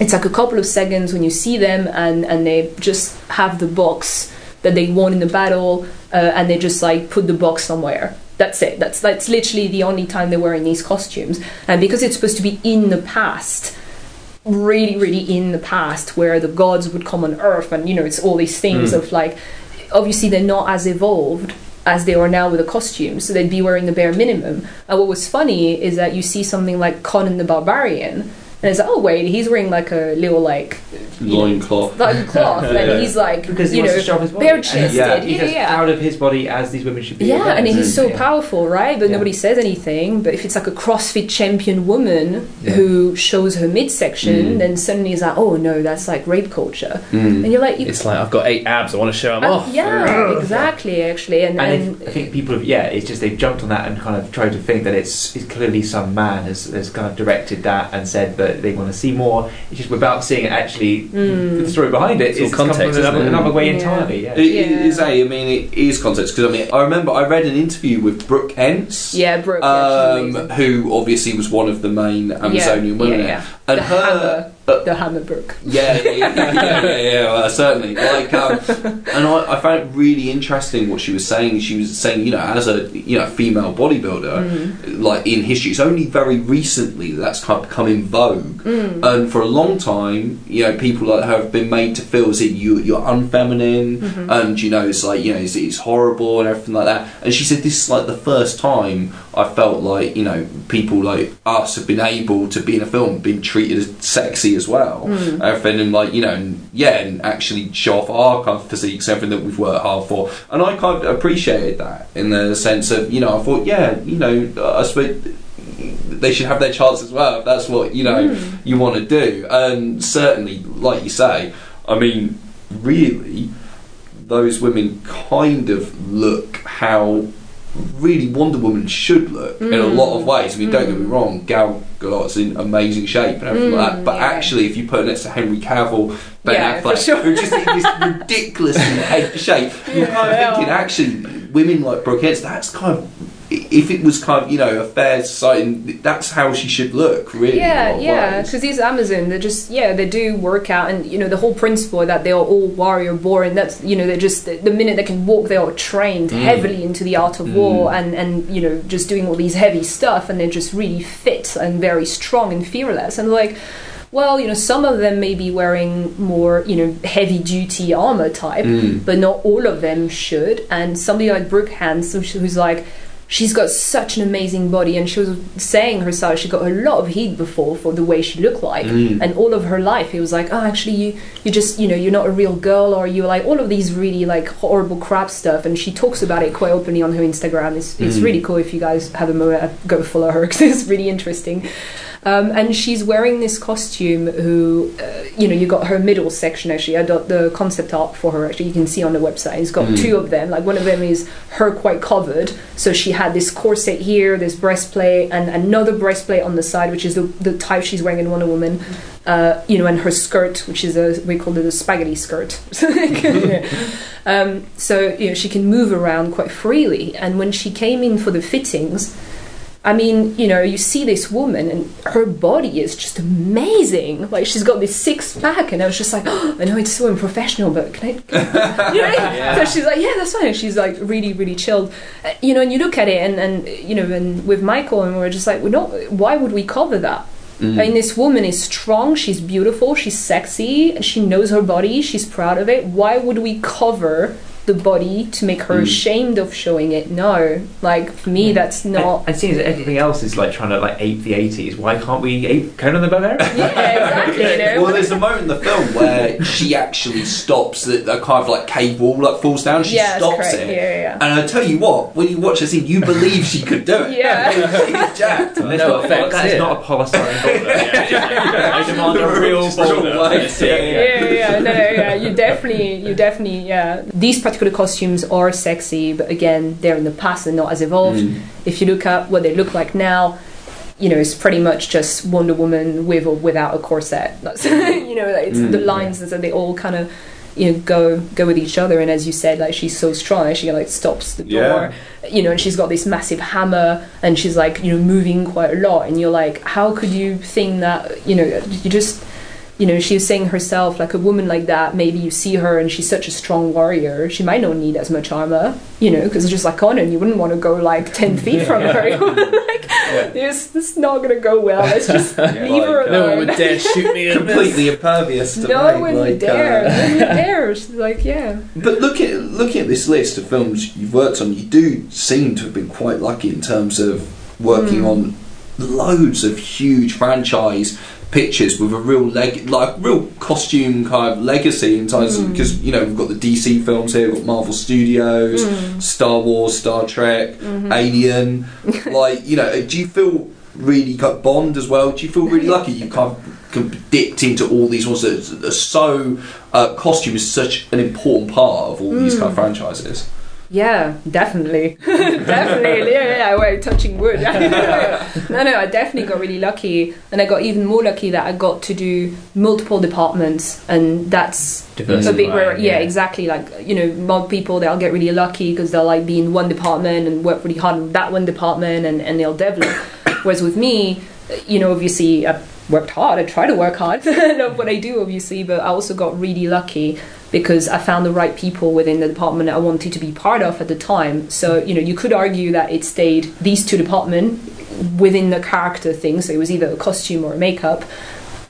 It's like a couple of seconds when you see them, and and they just have the box that they won in the battle, uh, and they just like put the box somewhere. That's it. That's that's literally the only time they're wearing these costumes, and because it's supposed to be in the past, really, really in the past, where the gods would come on Earth, and you know, it's all these things Mm. of like, obviously they're not as evolved as they are now with the costumes, so they'd be wearing the bare minimum. And what was funny is that you see something like Conan the Barbarian, and it's like, oh wait, he's wearing like a little like Loincloth. like cloth, Yeah. and he's like because he you wants know to his body. bare And chested, he's- yeah, he's as yeah. proud of his body as these women should be. Yeah, and he's so Yeah. powerful, right? But Yeah. nobody says anything. But if it's like a CrossFit champion woman Yeah. who shows her midsection, Mm. then suddenly it's like, oh no, that's like rape culture. Mm. And you're like, you, It's like I've got eight abs. I want to show them uh, off. yeah, exactly, actually, and, And and I think people have, yeah, it's just they've jumped on that and kind of tried to think that it's, it's clearly some man has, has kind of directed that and said that they want to see more. It's just without seeing it actually, Mm. the story behind it It's all is come from context, another, it? another way Yeah. entirely. Yeah. It, it Yeah. is a, I mean, it is context because I mean, I remember I read an interview with Brooke Ence, yeah, Brooke, um, amazing. who obviously was one of the main Amazonian yeah, women, yeah, yeah. And the her, hammer, uh, the hammer Brooke. yeah, yeah, yeah, yeah, yeah, yeah, well, certainly. Like, um, and I, I found it really interesting what she was saying. She was saying, you know, as a you know female bodybuilder, Mm. like in history, it's only very recently that that's kind of become in vogue. Mm. And for a long time, you know, people like have been made to feel as if you you're unfeminine, Mhm. and you know, it's like you know, it's, it's horrible and everything like that. And she said this is like the first time I felt like you know, people like us have been able to be in a film, been treated as sexy as well, Mm. everything, and like you know, and, yeah, and actually show off our kind of physiques, everything that we've worked hard for. And I kind of appreciated that in the sense of you know, I thought, yeah, you know, I suppose they should have their chance as well if that's what you know Mm. you want to do and certainly like you say i mean really those women kind of look how really wonder woman should look in a Mm. lot of ways i mean don't get me Mm. wrong gal gadot's in amazing shape and everything like that Mm, but yeah. actually if you put next to henry cavill ben Yeah, affleck sure. who just in this ridiculously head shape you're kind of thinking actually women like brooke Ence, that's kind of if it was kind of you know a fair society, that's how she should look. Really, in a lot Yeah, yeah, because these Amazon, they're just yeah, they do work out, and you know the whole principle that they are all warrior born. That's you know they're just the, the minute they can walk, they are trained Mm. heavily into the art of war, and and you know just doing all these heavy stuff, and they're just really fit and very strong and fearless, and like. Well, you know, some of them may be wearing more, you know, heavy duty armor type, Mm. but not all of them should. And somebody like Brooke Ence, who's like, she's got such an amazing body, and she was saying herself she got a lot of heat before for the way she looked like, Mm. and all of her life it was like, oh, actually, you you just you know you're not a real girl, or you're like all of these really like horrible crap stuff, and she talks about it quite openly on her Instagram. It's it's Mm. really cool if you guys have a moment, go follow her because it's really interesting. Um, and she's wearing this costume. Who, uh, you know, you got her middle section. Actually, I got the concept art for her. Actually, you can see on the website. It's got Mm. two of them. Like one of them is her quite covered. So she had this corset here, this breastplate, and another breastplate on the side, which is the, the type she's wearing in Wonder Woman. Uh, you know, and her skirt, which is a we call it a spaghetti skirt. um, so you know, she can move around quite freely. And when she came in for the fittings. I mean, you know, you see this woman and her body is just amazing. Like she's got this six pack, and I was just like, oh, I know it's so unprofessional, but can I? Can I you know? So she's like, yeah, that's fine. And she's like really, really chilled. Uh, you know, and you look at it, and and you know, and with Michael, and we're just like, we're not. Why would we cover that? Mm. I mean, this woman is strong. She's beautiful. She's sexy. She knows her body. She's proud of it. Why would we cover? The body to make her Mm. ashamed of showing it. No, like for me, that's not. And, and seeing as everything else is like trying to like ape the 80s, why can't we ape Conan the Barbarian? Yeah, exactly. You know? Well, there's a moment in the film where she actually stops the, the kind of like cave wall like falls down. She Yeah, that's stops correct. it, Yeah, yeah. and I tell you what, when you watch the scene, you believe she could do it. Yeah. She's jacked. And No not, that is not a polystyrene boulder. I demand a real Just boulder. yeah. yeah, yeah, yeah. No, no, yeah. You definitely, you definitely, yeah. These particular costumes are sexy, but again, they're in the past and not as evolved. Mm. If you look at what they look like now, you know, it's pretty much just Wonder Woman with or without a corset. That's, you know, like, it's Mm, the lines and so they all kind of. You know, go go with each other, and as you said, like she's so strong, she like stops the door. You know, and she's got this massive hammer, and she's like, you know, moving quite a lot, and you're like, how could you think that? You know, you just you know, she was saying herself, like a woman like that, maybe you see her and she's such a strong warrior, she might not need as much armor, you know, because it's just like Conan, you wouldn't want to go like 10 feet from her. like, this, this is not going to go well. Let's just leave her like, No one would dare shoot me in. Completely impervious to No rain, one like, would dare. uh, No one would dare. She's like, yeah. But look at looking at this list of films you've worked on, you do seem to have been quite lucky in terms of working Mm. on loads of huge franchise pictures with a real leg like real costume kind of legacy in terms of Mm. because you know we've got the DC films here, we've got Marvel Studios, Mm. Star Wars, Star Trek, Mhm. Alien. like you know, do you feel really got Bond as well? Do you feel really lucky you kind of can dipped into all these ones that are so uh, costume is such an important part of all these kind of Mm. franchises. Yeah, definitely. definitely. Yeah, yeah, we're touching wood. no, no, I definitely got really lucky. And I got even more lucky that I got to do multiple departments. And that's a Diversify, bit rare. Yeah, exactly. Like, you know, more people, they'll get really lucky because they'll like be in one department and work really hard in that one department and, and they'll develop. Whereas with me, you know, obviously, I worked hard. I try to work hard. I love what I do, obviously, but I also got really lucky because I found the right people within the department I wanted to be part of at the time. So, you know, you could argue that it stayed these two departments within the character thing. So it was either a costume or a makeup.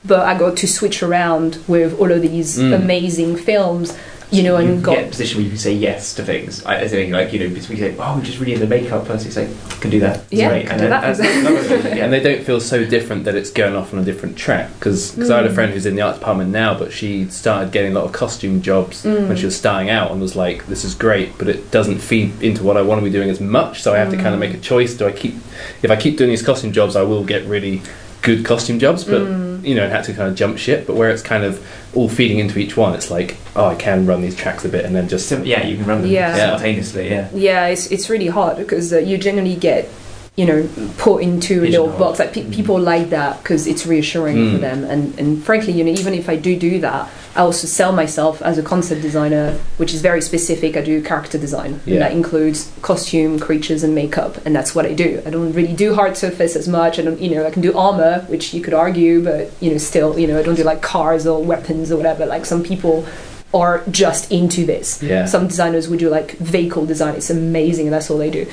But I got to switch around with all of these Mm. amazing films, you know, you and got get in a position where you can say yes to things. I, I think, like, you know, because we say, oh, I'm just really into makeup person. It's like, can do that. It's Yeah, great. can And do then- that. and another- yeah. And they don't feel so different that it's going off on a different track. Because I had a Mm. friend who's in the art department now, but she started getting a lot of costume jobs Mm. when she was starting out and was like, this is great, but it doesn't feed into what I want to be doing as much. So I have to kind of Mm. make a choice. Do I keep, if I keep doing these costume jobs, I will get really good costume jobs, but, Mm. you know, and had to kind of jump ship. But where it's kind of all feeding into each one, it's like, oh, I can run these tracks a bit and then just. Sim- yeah, you can run them Yeah. simultaneously. Yeah. yeah, it's it's really hard because uh, you generally get you know put into a little box. Like pe- people like that because it's reassuring for Mm. them. And and frankly, you know, even if I do do that, I also sell myself as a concept designer, which is very specific. I do character design, Yeah. and that includes costume, creatures, and makeup, and that's what I do. I don't really do hard surface as much. I don't, you know, I can do armor, which you could argue, but you know, still, you know, I don't do like cars or weapons or whatever. Like some people are just into this. Yeah. Some designers would do like vehicle design. It's amazing, and that's all they do.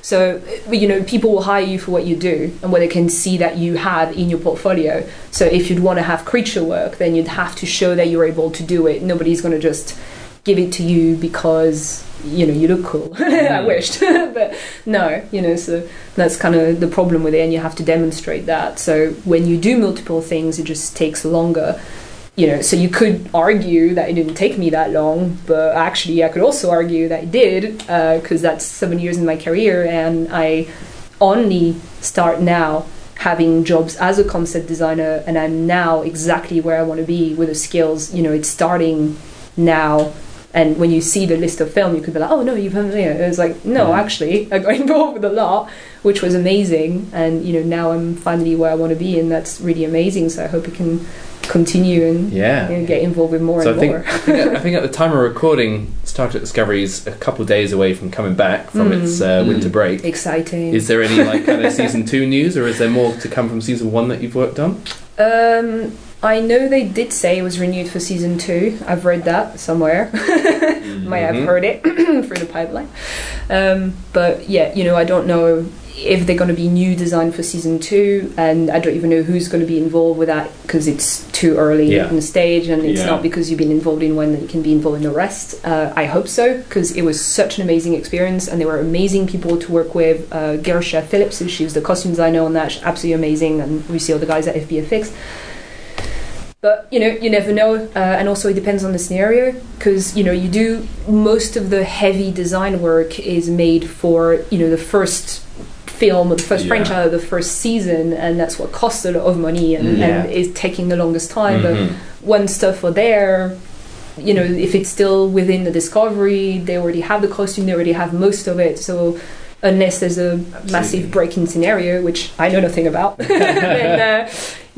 So, uh, you know, people will hire you for what you do and what they can see that you have in your portfolio. So, if you'd want to have creature work, then you'd have to show that you're able to do it. Nobody's going to just give it to you because you know you look cool. I mm. wished, but no, you know. So that's kind of the problem with it, and you have to demonstrate that. So when you do multiple things, it just takes longer you know, so you could argue that it didn't take me that long, but actually, I could also argue that it did, uh, because that's seven years in my career, and I only start now having jobs as a concept designer, and I'm now exactly where I want to be with the skills. You know, it's starting now. And when you see the list of film, you could be like, "Oh no, you've you It was like, no, actually, I got involved with a lot, which was amazing. And you know, now I'm finally where I want to be, and that's really amazing. So I hope it can continue and Yeah. you know, get involved with more So I and think, more. I think I think at the time of recording, Star Trek Discovery is a couple of days away from coming back from Mm. its uh, Mm. winter break. Exciting. Is there any like kind of season two news, or is there more to come from season one that you've worked on? um, I know they did say it was renewed for season two. I've read that somewhere. Might have Mhm. heard it through the pipeline. Um, but yeah, you know, I don't know if they're going to be new design for season two, and I don't even know who's going to be involved with that because it's too early Yeah. in the stage, and it's Yeah. not because you've been involved in one that you can be involved in the rest. Uh, I hope so because it was such an amazing experience, and there were amazing people to work with. Uh, Gersha Phillips, she was the costume designer on that, she's absolutely amazing, and we see all the guys at FBFX. But you know, you never know, uh, and also it depends on the scenario because you know you do most of the heavy design work is made for you know the first film or the first Yeah. franchise or the first season, and that's what costs a lot of money and, Mm. and is taking the longest time. Mhm. But when stuff are there, you know, if it's still within the discovery, they already have the costume, they already have most of it. So unless there's a massive break-in scenario, which I know nothing about, then uh,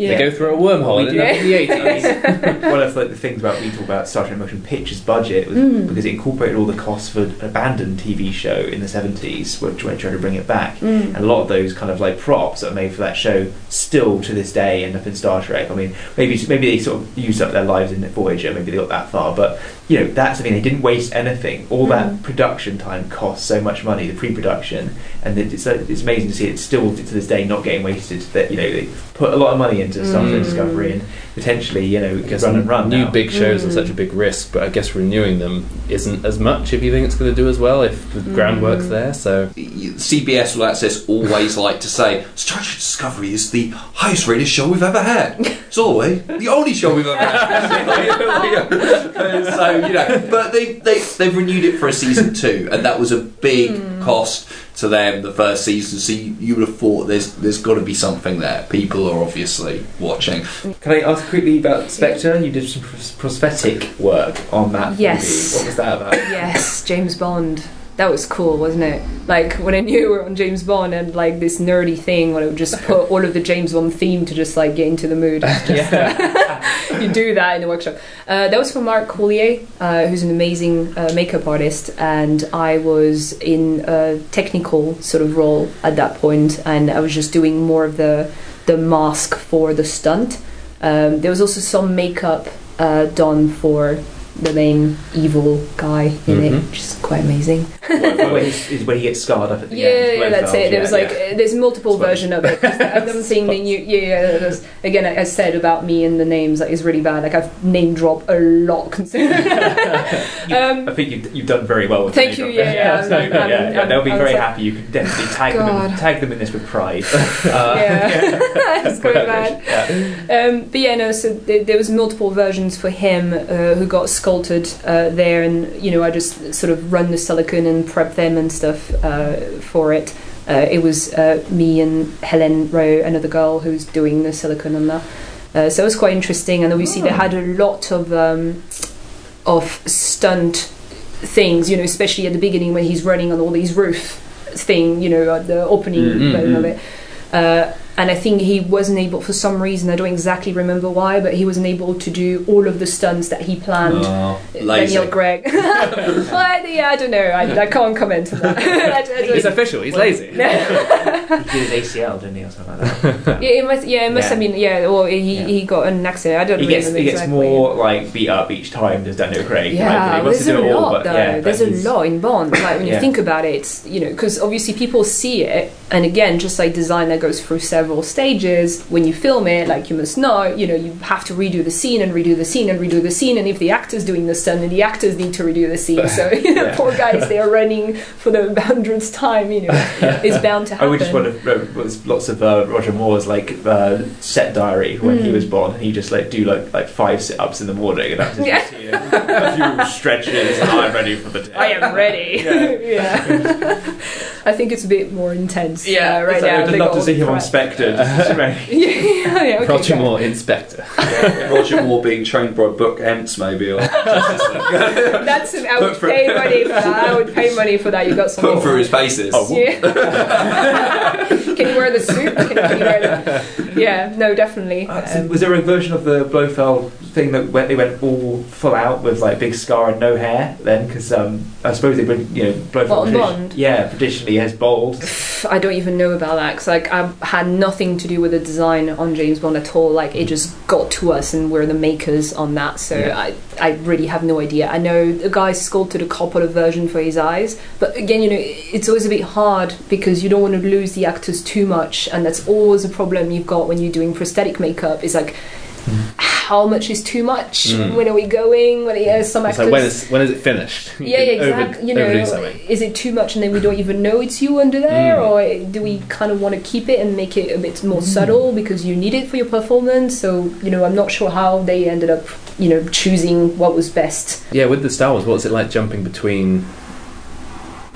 yeah. They go through a wormhole We and do. end up in the eighties. One of like, the things about we talk about Star Trek Motion Pictures budget was Mm. because it incorporated all the costs for an abandoned TV show in the seventies, which when trying to bring it back. Mm. And a lot of those kind of like props that are made for that show still to this day end up in Star Trek. I mean, maybe maybe they sort of used up their lives in Voyager, maybe they got that far, but you know that's the thing. They didn't waste anything. All that Mm. production time costs so much money, the pre-production, and it's it's amazing to see it still to this day not getting wasted. That you know they put a lot of money into Star Trek Mm. Discovery and potentially you know I guess run and run. new now. big shows are Mm. such a big risk, but I guess renewing them isn't as much if you think it's going to do as well if the Mm. groundwork's there. So CBS All Access always like to say Star Trek Discovery is the highest rated show we've ever had. It's always the only show we've ever had. so you know, but they they they've renewed it for a season two, and that was a big hmm. cost to them the first season. So you, you would have thought there's there's got to be something there. People are obviously watching. Can I ask quickly about Spectre? You did some pros- prosthetic work on that. Yes. movie. What was that about? Yes, James Bond. That was cool, wasn't it? Like when I knew we were on James Bond and like this nerdy thing when I would just put all of the James Bond theme to just like get into the mood. yeah. you do that in the workshop. Uh, that was for Mark Coulier, uh, who's an amazing uh, makeup artist, and I was in a technical sort of role at that point, and I was just doing more of the the mask for the stunt. Um, there was also some makeup uh, done for the main evil guy in it, Mhm. which is quite amazing. where, he, is where he gets scarred up at the Yeah, end. yeah, that's it. There was like yeah. uh, there's multiple Spot. version of it. I don't think that you. Yeah, yeah. there's- Again, I I said about me and the names like is really bad. Like I've name dropped a lot. Considering. um, I think you've, you've done very well with Thank you, name yeah, yeah, so, I'm- yeah, I'm- yeah, I'm- they'll be I was very like- happy. You can definitely tag them, in, tag them in this with pride. Uh, Yeah. it's quite bad. Yeah. Um, but yeah, no. So there, there was multiple versions for him uh, who got sculpted uh, there, and you know I just sort of run the silicone and prep them and stuff uh, for it. Uh, it was uh, me and Helen Rowe, another girl who's doing the silicone on that. Uh, so it was quite interesting, and obviously they had a lot of um, of stunt things. You know, especially at the beginning when he's running on all these roof thing. You know, at the opening Mm, version mm, of it. Uh, and I think he wasn't able, for some reason, I don't exactly remember why, but he wasn't able to do all of the stunts that he planned. Oh. Daniel Craig. well, yeah, I don't know. I, I can't comment on that. I I It's official. He's lazy. He did his ACL, didn't he, or something like that? yeah, it must. Yeah, it must Yeah. have been. Yeah, or he, Yeah. he got an accident. I don't He gets remember he gets exactly. more like beat up each time does Daniel Craig. Yeah, like, there's a it all, lot but though. yeah, there's a lot in Bond. Like when you think about it, it's you know because obviously people see it, and again, just like design that goes through several stages. When you film it, like you must know, you know, you have to redo the scene and redo the scene and redo the scene, and if the actor's doing the stunt, then the actors need to redo the scene. So you know, poor guys, they are running for the hundredth time. You know, it's bound to I happen. Want to was lots of uh, Roger Moore's like uh, set diary when he Mm. was born. He just like do like like five sit ups in the morning, and that's his Yeah. routine. a few stretches, and I'm ready for the day. I am ready. Yeah. Yeah. I think it's a bit more intense. uh, right It's like, now. I'd They love to see him on prep. Spectre. just ready. yeah, yeah, okay, Roger go. Moore, Inspector. Roger Moore being trained by Brooke Ence, maybe, or That's I would Put for- pay money for that. I would pay money for that. You got some. put through his faces. Oh, Yeah. can you wear the suit? Can, can you wear the... Yeah, no, definitely. Uh, Um, was there a version of the Blofeld thing that went, they went all full out with like big scar and no hair then? Because um, I suppose they would, you know, Blofeld. What? Yeah, traditionally has bald. I don't even know about that because like I had nothing to do with the design on James Bond at all. Like it just got to us, and we're the makers on that. So Yeah. I I really have no idea. I know the guy sculpted a couple of versions for his eyes, but again, you know, it's always a bit hard because you don't want to lose the actors too much, and that's always a problem you've got when you're doing prosthetic makeup. Is like. How much is too much? Mm. When are we going? When yeah, some actors. like when is when is it finished? You Yeah, yeah, exactly. you know, is it too much and then we don't even know it's you under there, Mm. or do we kind of want to keep it and make it a bit more subtle because you need it for your performance? So you know, I'm not sure how they ended up, you know, choosing what was best. Yeah, with the Star Wars, what was it like jumping between,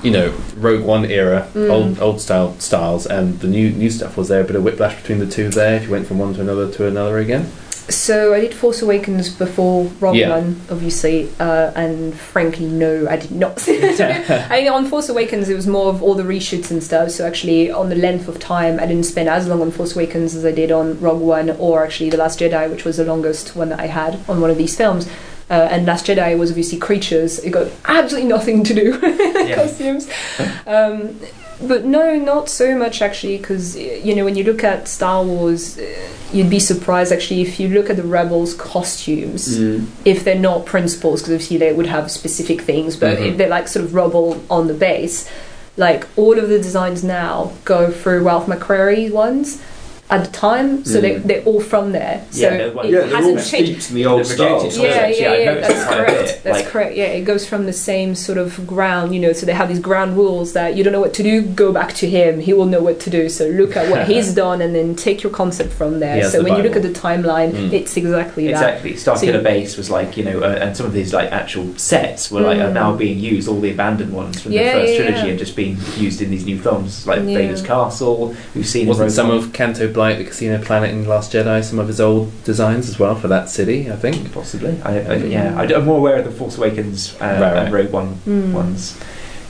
you know, Rogue One era, Mm. old old style styles, and the new new stuff? Was there a bit of whiplash between the two there? If you went from one to another to another again? So I did Force Awakens before Rogue Yeah. One, obviously, uh, and frankly, no, I did not. I think on Force Awakens it was more of all the reshoots and stuff. So actually, on the length of time, I didn't spend as long on Force Awakens as I did on Rogue One, or actually The Last Jedi, which was the longest one that I had on one of these films. Uh, and Last Jedi was obviously creatures. It got absolutely nothing to do with Yeah. costumes. Um, but no, not so much actually, because you know when you look at Star Wars, uh, you'd be surprised actually if you look at the Rebels costumes, Mm. if they're not principals, because obviously they would have specific things, but Mhm. if they're like sort of rubble on the base, like all of the designs now go through Ralph McQuarrie ones at the time, so they, Mm. they're all from there. So Yeah, they're it Yeah, they're all hasn't changed. in the old The rejected styles. styles. Yeah, yeah, yeah, that's correct. That's like- correct. Yeah, it goes from the same sort of ground, you know. So they have these ground rules that you don't know what to do, go back to him. He will know what to do. So look at what he's done, and then take your concept from there. He so the when you look at the timeline, Mm. it's exactly that. Exactly. Starkiller So- Base was like you know, uh, and some of these like actual sets were like are Mm. now being used. All the abandoned ones from Yeah, the first yeah, trilogy yeah. are just being used in these new films, like Yeah. Vader's Castle. We've seen Wasn't some of Canto Bight, the Casino Planet in Last Jedi, some of his old designs as well for that city? I think. possibly? I, I, yeah, I, am more aware of the Force Awakens uh, Right, right. and Rogue One Mm. ones.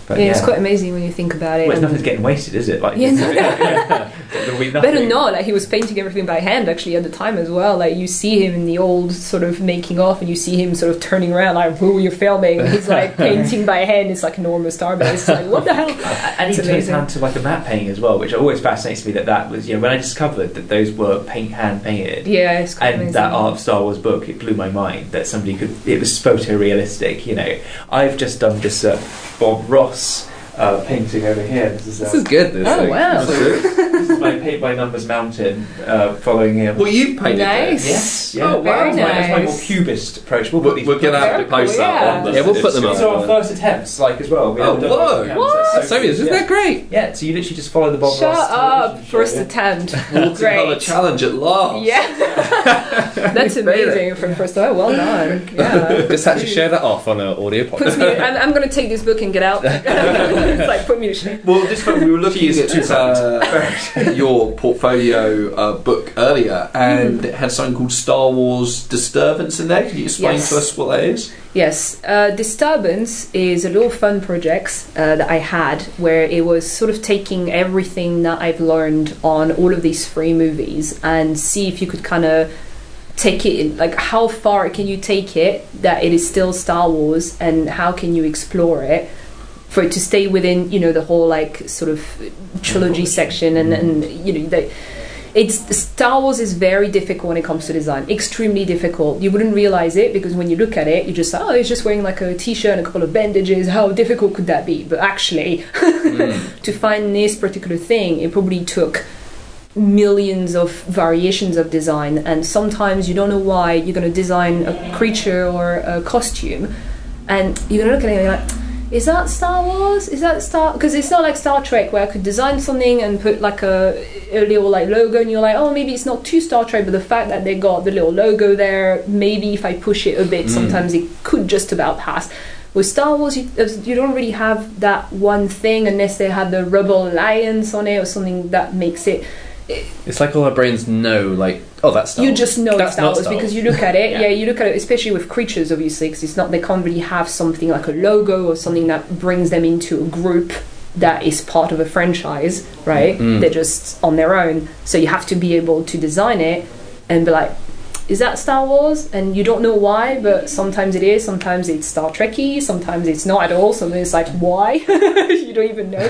But yeah, yeah, it's quite amazing when you think about it. well, it's nothing's getting wasted, is it? Like, Yeah, there'll be nothing. Better not. Like he was painting everything by hand actually at the time as well. Like you see him in the old sort of making off, and you see him sort of turning around like, "Who you're filming?" And he's like painting by hand. It's like enormous starbase. It's like, what the hell? And It's he turns amazing. hand to like a matte painting as well, which always fascinates me. That that was you know when I discovered that those were paint hand painted. Yeah, it's quite and amazing. that art of Star Wars book, it blew my mind that somebody could. It was photorealistic, you know. I've just done this uh, Bob Ross uh, painting over here. This is, uh, This is good. This Oh thing. wow! This is my paint by numbers mountain uh, following him. Well, you painted Nice. this. Yes, yeah, Oh, wow. that's, my, that's my more cubist approach. We'll We're, put these. we're gonna have to post cool, that yeah. on the. Yeah, we'll put them These up. are our first attempts, like as well. We Oh, whoa. What? that's so So is good, that great? Yeah, so you literally just follow the Bob Shut Ross up! television First show. attempt. Multicolour Great. challenge at last. Yeah, that's amazing for first. Oh, well done. Yeah. Just had to share that off on an audio podcast. me, I'm, I'm going to take this book and get out. it's like put me to shame. Well, this one we were looking Jeez, at two uh, your portfolio uh, book earlier, and Mm-hmm. it had something called Star Wars Disturbance in there. Can you explain Yes. to us what that is? Yes, uh, Disturbance is a little fun project uh, that I had where it was sort of taking everything that I've learned on all of these three movies and see if you could kind of take it, like how far can you take it that it is still Star Wars and how can you explore it for it to stay within, you know, the whole like sort of trilogy section and, mm-hmm. and you know, the, it's Star Wars is very difficult when it comes to design. Extremely difficult. You wouldn't realize it because when you look at it, you just say, oh, he's just wearing like a t-shirt and a couple of bandages. How difficult could that be? But actually, mm. to find this particular thing, it probably took millions of variations of design. And sometimes you don't know why you're going to design a creature or a costume, and you're going to look at it and you're like is that Star Wars? Is that Star? Because it's not like Star Trek where I could design something and put like a, a little like logo, and you're like, oh, maybe it's not too Star Trek, but the fact that they got the little logo there, maybe if I push it a bit, mm. sometimes it could just about pass. With Star Wars, you, you don't really have that one thing unless they have the Rebel Alliance on it or something that makes it. It's like all our brains know, like, oh, that's Star you just know That's it's Star not Wars Star because you look at it. Yeah. yeah. you look at it, especially with creatures, obviously, because it's not they can't really have something like a logo or something that brings them into a group that is part of a franchise, right? Mm. They're just on their own, so you have to be able to design it and be like. Is that Star Wars? And you don't know why, but sometimes it is. Sometimes it's Star Trekky. Sometimes it's not at all. Sometimes it's like why you don't even know.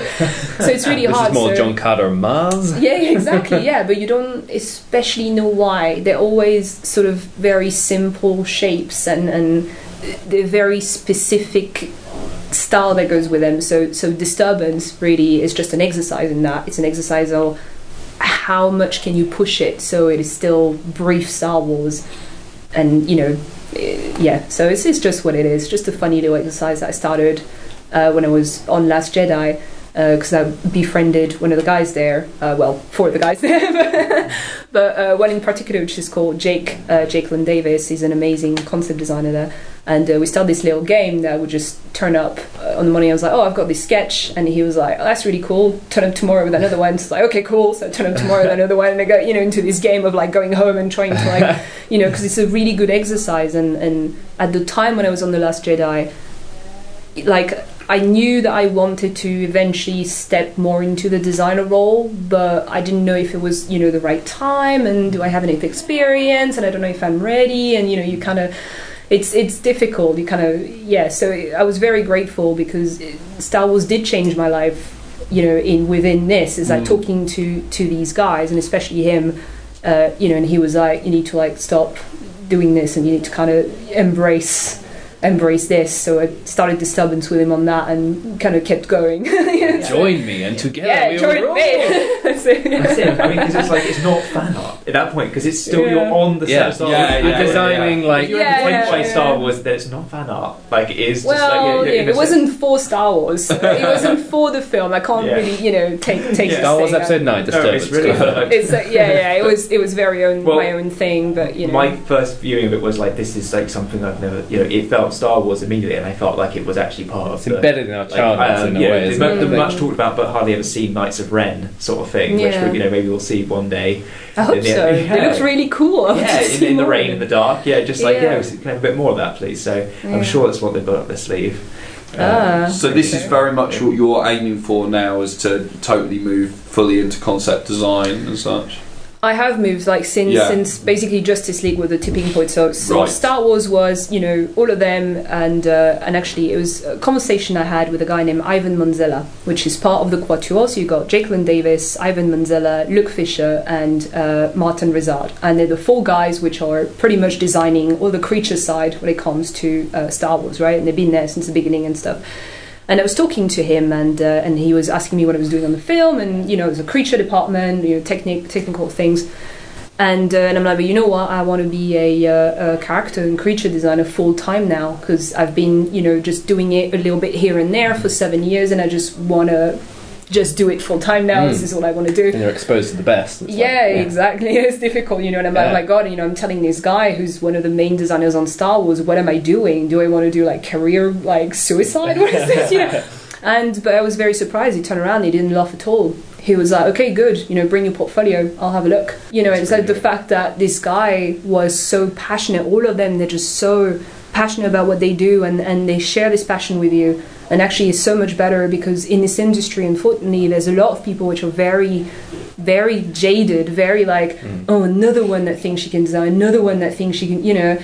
So it's really this hard. is more so- John Carter Mars. yeah, yeah, exactly. Yeah, but you don't especially know why. They're always sort of very simple shapes and and they're very specific style that goes with them. So so disturbance really is just an exercise in that. It's an exercise of how much can you push it so it is still brief Star Wars, and you know, eh, yeah. So it's, it's just what it is. Just a funny little exercise that I started uh, when I was on Last Jedi because I befriended one of the guys there. Uh, well, four of the guys there, but uh, one in particular, which is called Jake. Uh, Jake Lunt Davies. He's an amazing concept designer there, and uh, we started this little game that would just turn up uh, on the morning. I was like, "Oh, I've got this sketch," and he was like, oh, "That's really cool." Turn up tomorrow with another one. So it's like, "Okay, cool." So I turn up tomorrow with another one, and I go, you know, into this game of like going home and trying to like, you know, because it's a really good exercise. And and at the time when I was on the Last Jedi, like I knew that I wanted to eventually step more into the designer role, but I didn't know if it was, you know, the right time and do I have enough experience and I don't know if I'm ready and you know, you kind of it's it's difficult. You kind of yeah, so I was very grateful because Star Wars did change my life, you know, in within this is like Mm. talking to to these guys and especially him uh, you know, and he was like you need to like stop doing this and you need to kind of embrace embrace this. So I started disturbance with him on that and kind of kept going. Join me, and together yeah, we join will roll. me. So, yeah. That's it. I mean, because it's like it's not fan art at that point because it's still Yeah. you're on the set of Star Wars. yeah, You're designing, like- if you're Yeah, influenced yeah, by yeah. Star Wars, then it's not fan art. Like it is just Well, like yeah, yeah, it wasn't for Star Wars. it wasn't for the film. I can't Yeah. really, you know, take take Yeah. the Star Wars thing. Episode Nine. No, it's really like, It's uh, yeah, yeah. It was it was very own Well, my own thing, but you know. my first viewing of it was like this is like something I've never you know it felt Star Wars immediately and I felt like it was actually part of It's the embedded in our like, childhoods um, in a yeah, way. the, Isn't mu- the much talked about but hardly ever seen Knights of Ren sort of thing, Yeah. which you know maybe we'll see one day. I hope the- so. yeah. It looks really cool. I'll yeah, in, in the rain, in the dark. Yeah, just like Yeah. yeah, we can have a bit more of that, please. So Yeah. I'm sure that's what they've got up their sleeve. Ah. So this is very much what you're aiming for now, is to totally move fully into concept design and such. I have moved like since Yeah. since basically Justice League was the tipping point. So, so Right. Star Wars was you know all of them, and uh, and actually it was a conversation I had with a guy named Ivan Manzella, which is part of the Quatuor. So you got Jake Lunt Davies, Ivan Manzella, Luke Fisher, and uh, Martin Rezard, and they're the four guys which are pretty much designing all the creature side when it comes to uh, Star Wars, right? And they've been there since the beginning and stuff. And I was talking to him, and uh, and he was asking me what I was doing on the film, and you know, was a creature department, you know, technic technical things. And, uh, and I'm like, but you know what? I want to be a, uh, a character and creature designer full time now because I've been, you know, just doing it a little bit here and there for seven years, and I just want to just do it full time now. Mm. This is what I want to do. and you're exposed to the best. It's like- Yeah, exactly. It's difficult, you know. And I'm like, oh my god, you know, I'm telling this guy who's one of the main designers on Star Wars, what am I doing? Do I want to do like career like suicide? What is this? You know. And but I was very surprised. He turned around. He didn't laugh at all. He was like, "Okay, good. You know, bring your portfolio. I'll have a look." You know, and so the fact that this guy was so passionate, all of them, they're just so passionate about what they do, and and they share this passion with you. And actually, it's so much better because in this industry, unfortunately, there's a lot of people which are very, very jaded, very like, oh, another one that thinks she can design, another one that thinks she can, you know.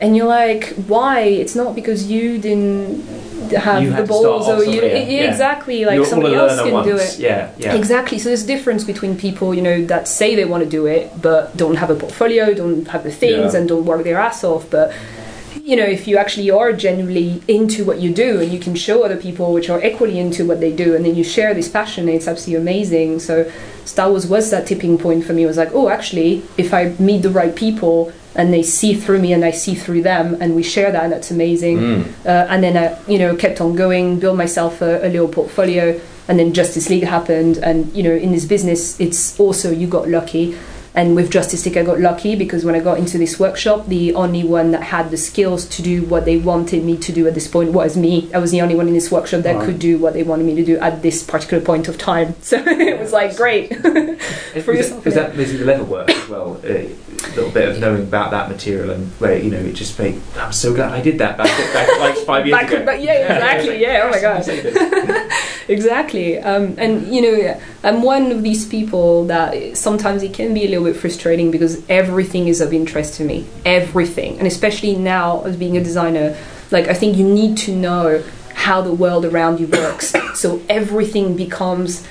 And you're like, why? It's not because you didn't have You the balls, or you yeah, yeah. exactly like You're somebody else can do it. Yeah, yeah. Exactly. So there's a difference between people, you know, that say they want to do it but don't have a portfolio, don't have the things, Yeah. and don't work their ass off. But you know, if you actually are genuinely into what you do and you can show other people which are equally into what they do, and then you share this passion, it's absolutely amazing. So Star Wars was that tipping point for me. It was like, oh, actually, if I meet the right people and they see through me and I see through them, and we share that, and that's amazing. Mm. Uh, and then I, you know, kept on going, built myself a, a little portfolio, and then Justice League happened. And you know, in this business, it's also you got lucky. And with Justice I got lucky because when I got into this workshop, the only one that had the skills to do what they wanted me to do at this point was me. I was the only one in this workshop that Right. could do what they wanted me to do at this particular point of time. So it was like great. Is, for is yourself, that, is yeah. that basically the level work as well? A little bit of knowing about that material and where you know it just made. I'm so glad I did that back, back like five years Back- ago. back- yeah, exactly, yeah, oh my God. Exactly. Um, and you know i'm one of these people that sometimes it can be a little bit frustrating because everything is of interest to me. Everything. And especially now as being a designer like i think you need to know how the world around you works. So everything becomes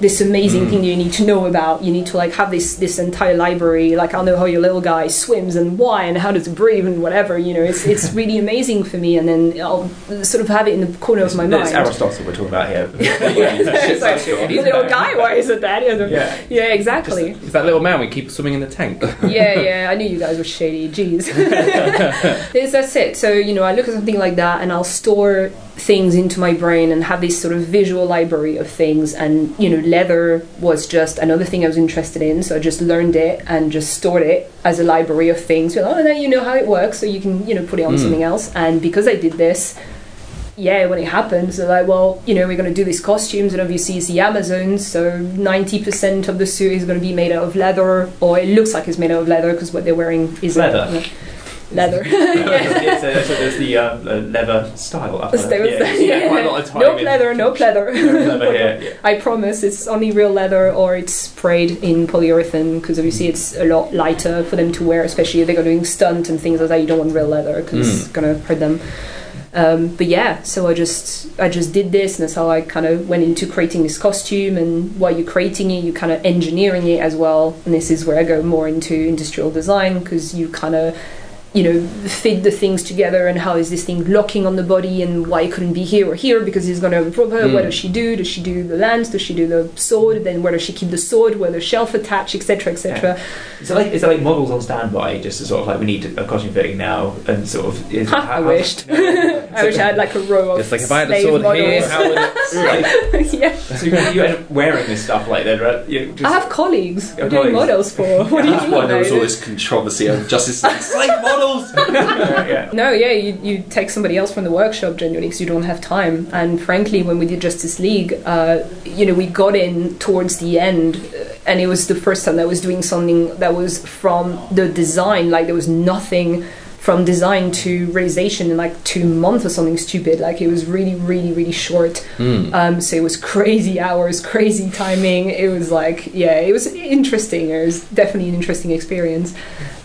this amazing mm. thing that you need to know about. You need to like have this this entire library. Like I'll know how your little guy swims and why and how does it breathe and whatever. You know, it's it's really amazing for me. And then I'll sort of have it in the corner of my mind. It's Aristotle we're talking about here. It's like, the little guy, why is it that? Yeah, Yeah. yeah exactly. It's that little man we keep swimming in the tank. yeah, yeah, I knew you guys were shady. Jeez. That's it. So, you know, I look at something like that and I'll store things into my brain and have this sort of visual library of things. And, you know, leather was just another thing I was interested in. So I just learned it and just stored it as a library of things. Know, oh, now you know how it works. So you can, you know, put it on Mm. something else. And because I did this, yeah, when it happens, they're like, well, you know, we're going to do these costumes, and obviously it's the Amazons, so 90% of the suit is going to be made out of leather, or it looks like it's made out of leather because what they're wearing is Leather. leather. yeah. so, so there's the uh, leather style. Up Stay with yeah, that. yeah, quite a lot of time no in- pleather, no pleather. No leather here. Yeah. I promise it's only real leather or it's sprayed in polyurethane because obviously it's a lot lighter for them to wear, especially if they're doing stunt and things like that. You don't want real leather because Mm. it's gonna hurt them. Um, but yeah, so I just I just did this, and that's how I kind of went into creating this costume. And while you're creating it, you're kind of engineering it as well. And this is where I go more into industrial design because you kind of you know fit the things together and how is this thing locking on the body and why it couldn't be here or here because it's going to improve her. What Mm. does she do? Does she do the lance? Does she do the sword? Then where does she keep the sword? Where the shelf attached, etc., etc. Is it like is it like models on standby, just to sort of like we need a costume fitting now, and sort of. Is, Ha, how- I how- wished. No. I wish I had like a row of It's like if I had a slave sword here, how would it? Like, yeah. so you, you end up wearing this stuff like that, right? You just, I have colleagues. Your What are you doing models for? What do you That's mean? why there was all this controversy over Justice League slave models. yeah. No, yeah, you, you take somebody else from the workshop genuinely because you don't have time. And frankly, when we did Justice League, uh, you know, we got in towards the end, and it was the first time that I was doing something that was from the design. Like there was nothing from design to realization in like two months or something stupid. Like it was really, really, really short. Mm. Um, so it was crazy hours, crazy timing. It was like, yeah, it was interesting. It was definitely an interesting experience.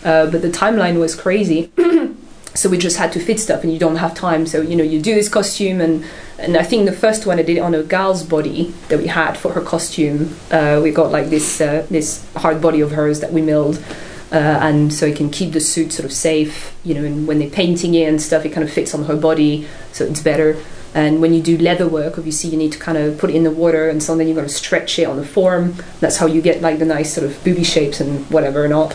Uh, but the timeline was crazy. so we just had to fit stuff, and you don't have time. So you know, you do this costume, and and I think the first one I did it on a girl's body that we had for her costume. Uh, we got like this uh, this hard body of hers that we milled. Uh, and so it can keep the suit sort of safe, you know, and when they're painting it and stuff, it kind of fits on her body, so it's better. And when you do leather work, obviously you need to kind of put it in the water, and so then you're going to stretch it on the form. That's how you get like the nice sort of booby shapes and whatever and all.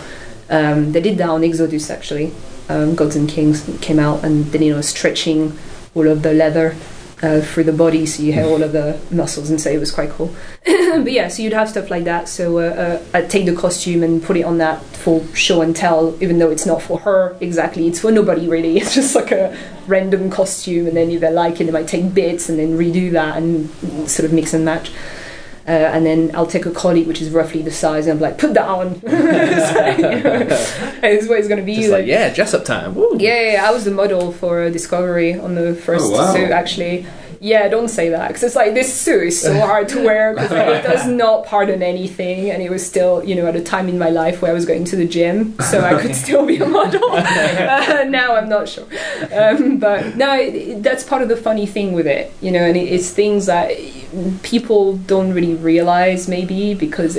Um, they did that on Exodus actually. Um, Gods and Kings came out and then you know stretching all of the leather uh, through the body, so you had all of the muscles, and so it was quite cool. but yeah, so you'd have stuff like that. So uh, uh, I'd take the costume and put it on that for show and tell, even though it's not for her exactly. It's for nobody really. It's just like a random costume, and then if they like it, they might take bits and then redo that and sort of mix and match. Uh, and then I'll take a colleague which is roughly the size, and I'm like, put that on. so, you know, and it's what it's going to be. Just like, yeah, dress up time. Woo. Yeah, yeah, yeah, I was the model for uh, Discovery on the first Oh, wow. suit, actually. Yeah, don't say that because it's like this suit is so hard to wear because like, it does not pardon anything, and it was still, you know, at a time in my life where I was going to the gym, so I could still be a model. uh, now I'm not sure, um, but no, it, it- that's part of the funny thing with it, you know, and it, it's things that people don't really realize maybe because.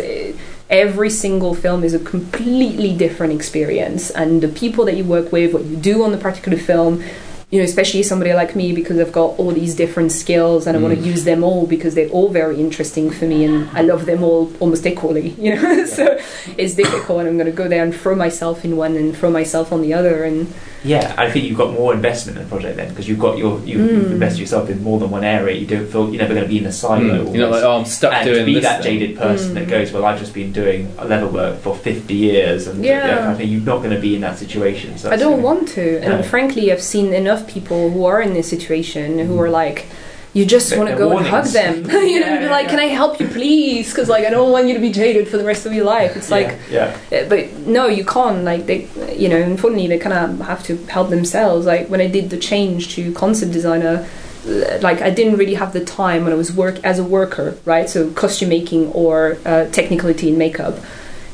Every single film is a completely different experience and the people that you work with what you do on the particular film you know especially somebody like me because i've got all these different skills and i want to mm. use them all because they're all very interesting for me and i love them all almost equally you know? So it's difficult and i'm going to go there and throw myself in one and throw myself on the other and Yeah, I think you've got more investment in the project then because you've got your you, you've Mm. invested yourself in more than one area. You don't feel you're never going to be in a silo. Mm. You're not like, oh, I'm stuck and doing to be this that thing. jaded person that Mm. goes, well, I've just been doing level work for 50 years, and Yeah. I think you're not going to be in that situation. So I don't really- want to. And frankly, I've seen enough people who are in this situation who are like, you just want to go and hug them. you know, Yeah, be like, yeah. can I help you, please? Because like I don't want you to be jaded for the rest of your life. It's like, yeah, uh, but no, you can't. Like they, you know, unfortunately, they kind of have to help themselves. Like when I did the change to concept designer. Like I didn't really have the time when I was work as a worker, right? So costume making or uh, technicality in makeup,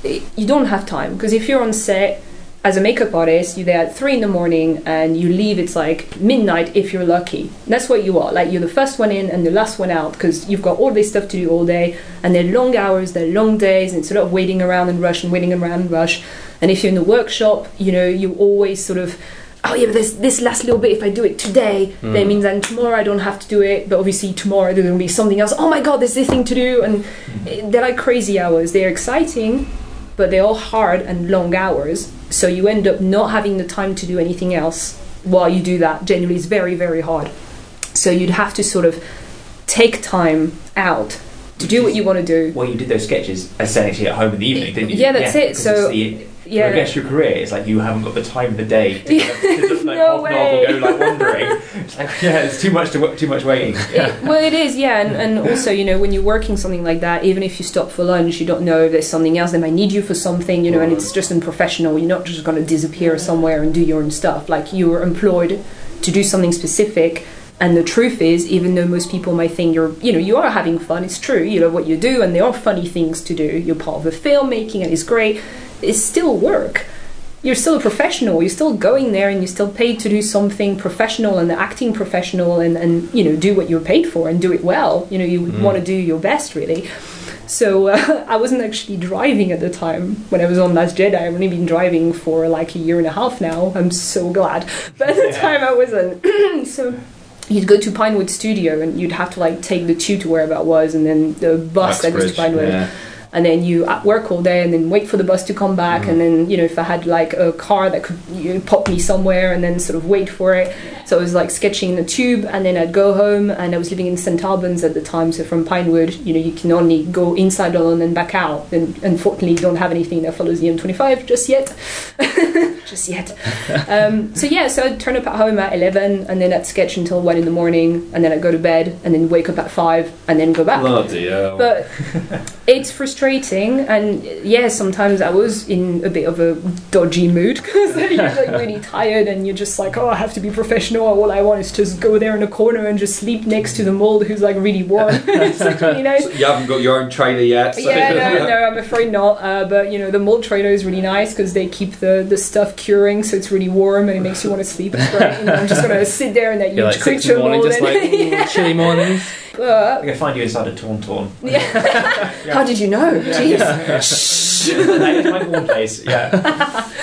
you don't have time because if you're on set as a makeup artist, you're there at three in the morning and you leave. It's like midnight if you're lucky. That's what you are. Like you're the first one in and the last one out because you've got all this stuff to do all day, and they're long hours, they're long days, and it's a lot of waiting around and rush and waiting around and rush. And if you're in the workshop, you know you always sort of. Oh yeah, but this this last little bit. If I do it today, that means then tomorrow I don't have to do it. But obviously tomorrow there's gonna be something else. Oh my god, there's this thing to do, and eh, they're like crazy hours. They're exciting, but they're all hard and long hours. So you end up not having the time to do anything else while you do that. Generally, it's very, very hard. So you'd have to sort of take time out to do what you want to do. Well, you did those sketches essentially at home in the evening, didn't you? Yeah, that's it. So, the, Yeah. I guess your career is like you haven't got the time of the day to, Yeah. to just like No way. go like wandering. It's like yeah, it's too much to wa- too much waiting. It, well, it is, yeah, and, and also, you know, when you're working something like that, even if you stop for lunch, you don't know if there's something else. They might need you for something, you know, and it's just unprofessional. You're not just going to disappear somewhere and do your own stuff. Like you were employed to do something specific. And the truth is, even though most people might think you're, you know, you are having fun, it's true, you know, what you do, and there are funny things to do. You're part of a filmmaking, and it's great. It's still work. You're still a professional. You're still going there and you're still paid to do something professional and acting professional and, and you know do what you're paid for and do it well. You know you want to do your best really. So uh, i wasn't actually driving at the time when i was on last jedi. I've only been driving for like a year and a half now. I'm so glad. But at the Yeah. time i wasn't. So you'd go to pinewood studio and you'd have to like take the tube to wherever it was and then the bus that goes to pinewood. yeah. And then you at work all day and then wait for the bus to come back Mm. and then you know if i had like a car that could you know, pop me somewhere and then sort of wait for it so i was like sketching in the tube and then i'd go home and i was living in st albans at the time so from pinewood you know you can only go inside london and back out and unfortunately you don't have anything that follows the m25 just yet. Just yet. Um, so yeah so i'd turn up at home at 11 and then i'd sketch until 1 in the morning and then i'd go to bed and then wake up at 5 and then go back. Bloody hell. but it's frustrating and yeah sometimes i was in a bit of a dodgy mood because you're like really tired and you're just like oh i have to be professional all i want is just go there in a corner and just sleep next to the mold who's like really warm it's like really nice So you haven't got your own trailer yet. So yeah, no, no, I'm afraid not. Uh, but you know, the mold trailer is really nice because they keep the, the stuff curing, so it's really warm and it makes you want to sleep. It's great. You know, I'm just gonna sit there in that You're huge like in creature the morning, mold. like and- chilly mornings. But, I'm gonna find you inside a Tauntaun. yeah. How did you know? Jeez. that is my home place. Yeah.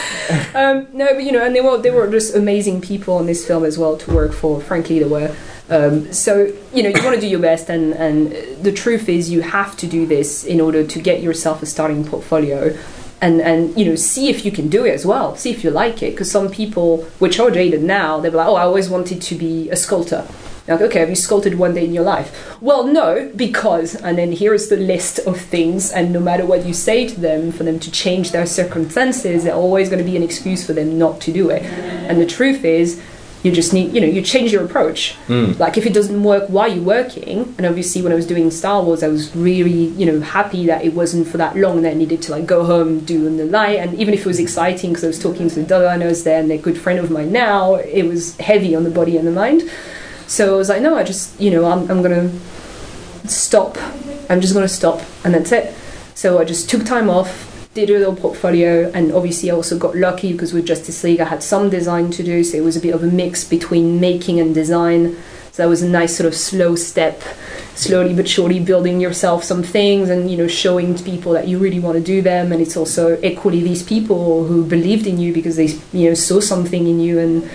Um, no, but you know, and they were they were just amazing people in this film as well to work for. Frankly, they were. Um, so you know, you want to do your best, and and the truth is, you have to do this in order to get yourself a starting portfolio. And, and you know see if you can do it as well see if you like it because some people which are jaded now they're like oh I always wanted to be a sculptor Like, okay, have you sculpted one day in your life? Well, no, because, and then here's the list of things, and no matter what you say to them, for them to change their circumstances, there's always going to be an excuse for them not to do it. And the truth is, you just need, you know, you change your approach. Hmm. Like, if it doesn't work while you're working, and obviously when I was doing Star Wars, I was really, you know, happy that it wasn't for that long that I needed to, like, go home, do the light, and even if it was exciting, because I was talking to the designers there, and they're a good friend of mine now, it was heavy on the body and the mind. So I was like, no, I just, you know, I'm, I'm gonna stop. I'm just gonna stop, and that's it. So I just took time off, did a little portfolio, and obviously I also got lucky because with Justice League I had some design to do, so it was a bit of a mix between making and design. So that was a nice sort of slow step, slowly but surely building yourself some things and you know showing to people that you really want to do them. And it's also equally these people who believed in you because they you know saw something in you and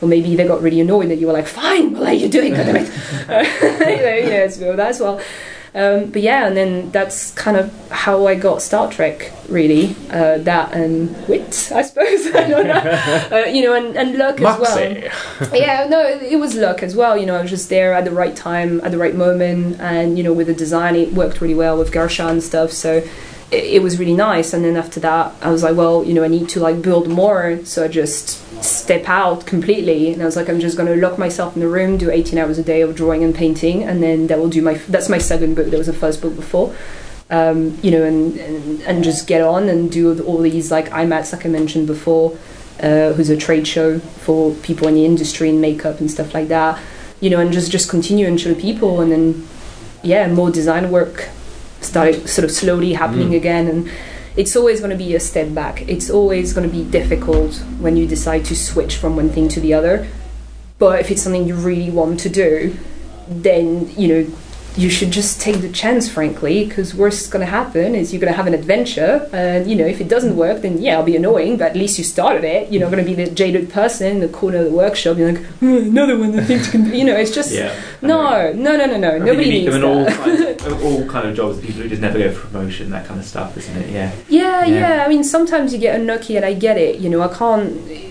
or maybe they got really annoyed that you were like, fine, well, are you doing? God damn it. you know, yeah, it's well, that's well. Um, but yeah, and then that's kind of how I got Star Trek, really. Uh, that and wit, I suppose. I don't know. uh, you know, and, and luck as well. yeah, no, it, it was luck as well. You know, I was just there at the right time, at the right moment, and you know, with the design, it worked really well with Gersha and stuff. So it, it was really nice. And then after that, I was like, well, you know, I need to like build more. So I just step out completely and i was like i'm just going to lock myself in the room do 18 hours a day of drawing and painting and then that will do my that's my second book. There was a first book before. Um, you know and, and and just get on and do all these like imats like i mentioned before uh, who's a trade show for people in the industry and makeup and stuff like that. You know and just just continue and show people and then yeah more design work started sort of slowly happening again and it's always going to be a step back. It's always going to be difficult when you decide to switch from one thing to the other. But if it's something you really want to do, then you know you should just take the chance, frankly, because worst going to happen is you're going to have an adventure, and you know if it doesn't work, then yeah, it'll be annoying. But at least you started it. You're not going to be the jaded person in the corner of the workshop. You're like "Oh, another one. I think to com-" you know. It's just Yeah. no, no, no, no, no. Nobody needs them all that. kind, of, all kind of jobs. People who just never go for promotion, that kind of stuff, isn't it? Yeah. Yeah, Yeah. yeah, I mean, sometimes you get unlucky, and I get it. You know, I can't.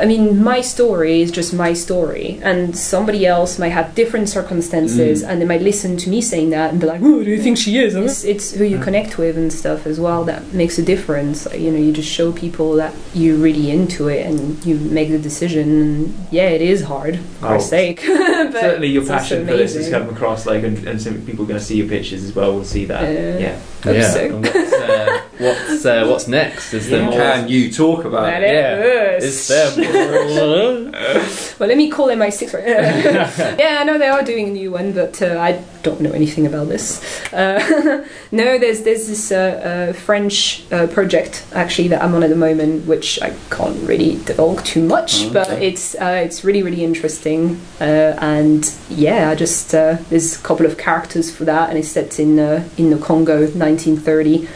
I mean, my story is just my story, and somebody else might have different circumstances, mm. and they might listen to me saying that and be like, "Who do you think she is?" Mm. It's, it's who you mm. connect with and stuff as well that makes a difference. You know, you just show people that you're really into it, and you make the decision. And yeah, it is hard, for Oh. Christ's sake. but Certainly, your passion for this has amazing. come across, like, and, and some people are going to see your pictures as well. Will see that. Uh, yeah. Hope yeah. so. And What's, uh, what's, next? Is there Yeah. more? Can you talk about Let it? it Yeah. Is there more? Well, let me call them my six. yeah, I know they are doing a new one, but uh, I don't know anything about this. Uh, no, there's there's this uh, uh, French uh, project actually that I'm on at the moment, which I can't really divulge too much, but it's uh, it's really really interesting. Uh, and yeah, I just uh, there's a couple of characters for that, and it's set in uh, in the Congo, 1930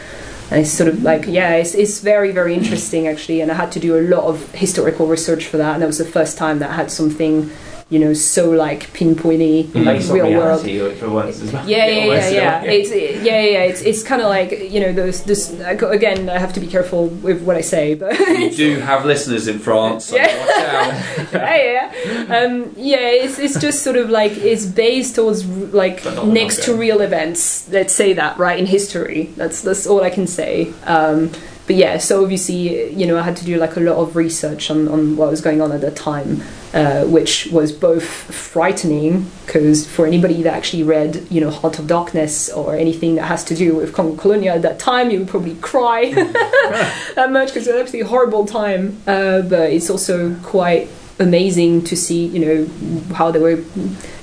and it's sort of like yeah it's, it's very very interesting actually. And i had to do a lot of historical research for that. And that was the first time that i had something you know so like pinpointy in Based on real world reality for once as well. yeah, yeah, yeah, Almost, yeah. It's yeah, yeah, yeah. It's it's kind of like you know those. This again, I have to be careful with what I say, but you do have listeners in France, so Yeah. watch out. yeah, yeah. Um, yeah, it's it's just sort of like it's based towards like next to real events. Let's say that right in history. That's that's all I can say. Um, but yeah, so obviously, you know, I had to do like a lot of research on, on what was going on at the time, uh, which was both frightening because for anybody that actually read, you know, Heart of Darkness or anything that has to do with Congo Colonia at that time, you would probably cry that much because it was absolutely horrible time. Uh, but it's also quite amazing to see, you know, how they were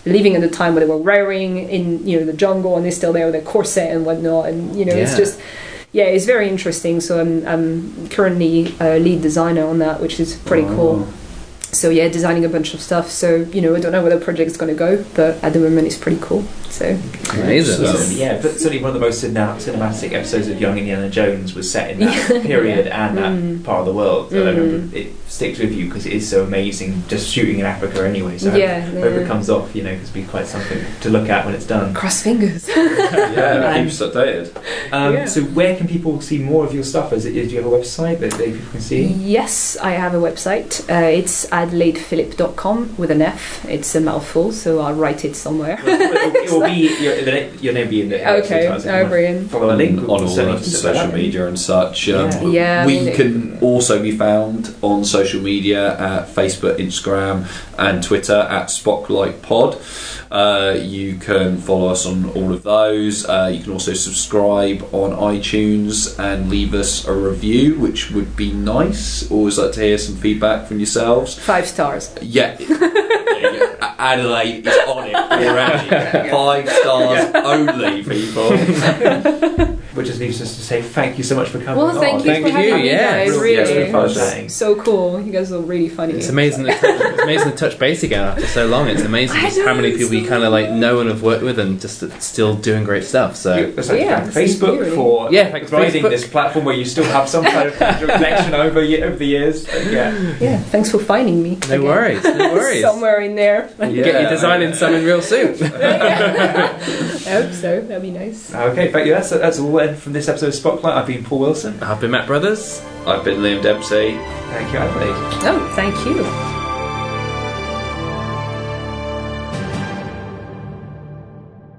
living at the time where they were wearing in, you know, the jungle and they're still there with their corset and whatnot. And, you know, it's just, yeah, it's very interesting. So I'm, I'm currently a lead designer on that, which is pretty cool. So yeah, designing a bunch of stuff. So, you know, I don't know where the project's going to go, but at the moment it's pretty cool. So Amazing. So, yeah, but certainly one of the most cinematic episodes of Young Indiana Jones was set in that period and that Mm. part of the world. So I Mm. remember it sticks with you because it is so amazing. Just shooting in Africa anyway. So I Yeah, hope, hope yeah. it comes off. You know, because be quite something to look at when it's done. Cross fingers. yeah, Um, keep us updated. Um, Yeah. So where can people see more of your stuff? Is it, do you have a website that they people can see? Yes, I have a website. Uh, it's adelaidphilip.com with an F. It's a mouthful, so I'll write it somewhere. Well, it, will, be your, your name be in the okay, advertising. If you oh, brilliant. Follow a link on all the social media and such. Um, Yeah. Yeah, I we mean, can also be found on social media at Facebook, Instagram, and Twitter at Spotlight Pod. Uh, you can follow us on all of those. Uh, you can also subscribe on iTunes and leave us a review, which would be nice. Always like to hear some feedback from yourselves. Five stars. Yeah. Yeah, Adelaide is on it already. Five stars only, people. Which just leaves us to say thank you so much for coming Well, on. thank you Thank for having you, me, yes. guys. Really, yes, Really, it's fun. so cool. You guys are really funny. It's amazing. To, it's amazing to touch base again after so long. It's amazing I just how many it's people you kind of like know and have worked with, and just still doing great stuff. So Let's Yeah, Facebook really. for Yeah, thanks providing Facebook. this platform where you still have some kind of connection over over the years. But yeah, Yeah, thanks for finding me. no again. worries, no worries. Somewhere in there. I Get you Yeah. designing something real soon. I hope so. That'd be nice. okay, thank you. That's that's all then from this episode of Spotlight. I've been Paul Wilson. I've been Matt Brothers. I've been Liam Dempsey. Thank you, Adelaide. Oh, thank you.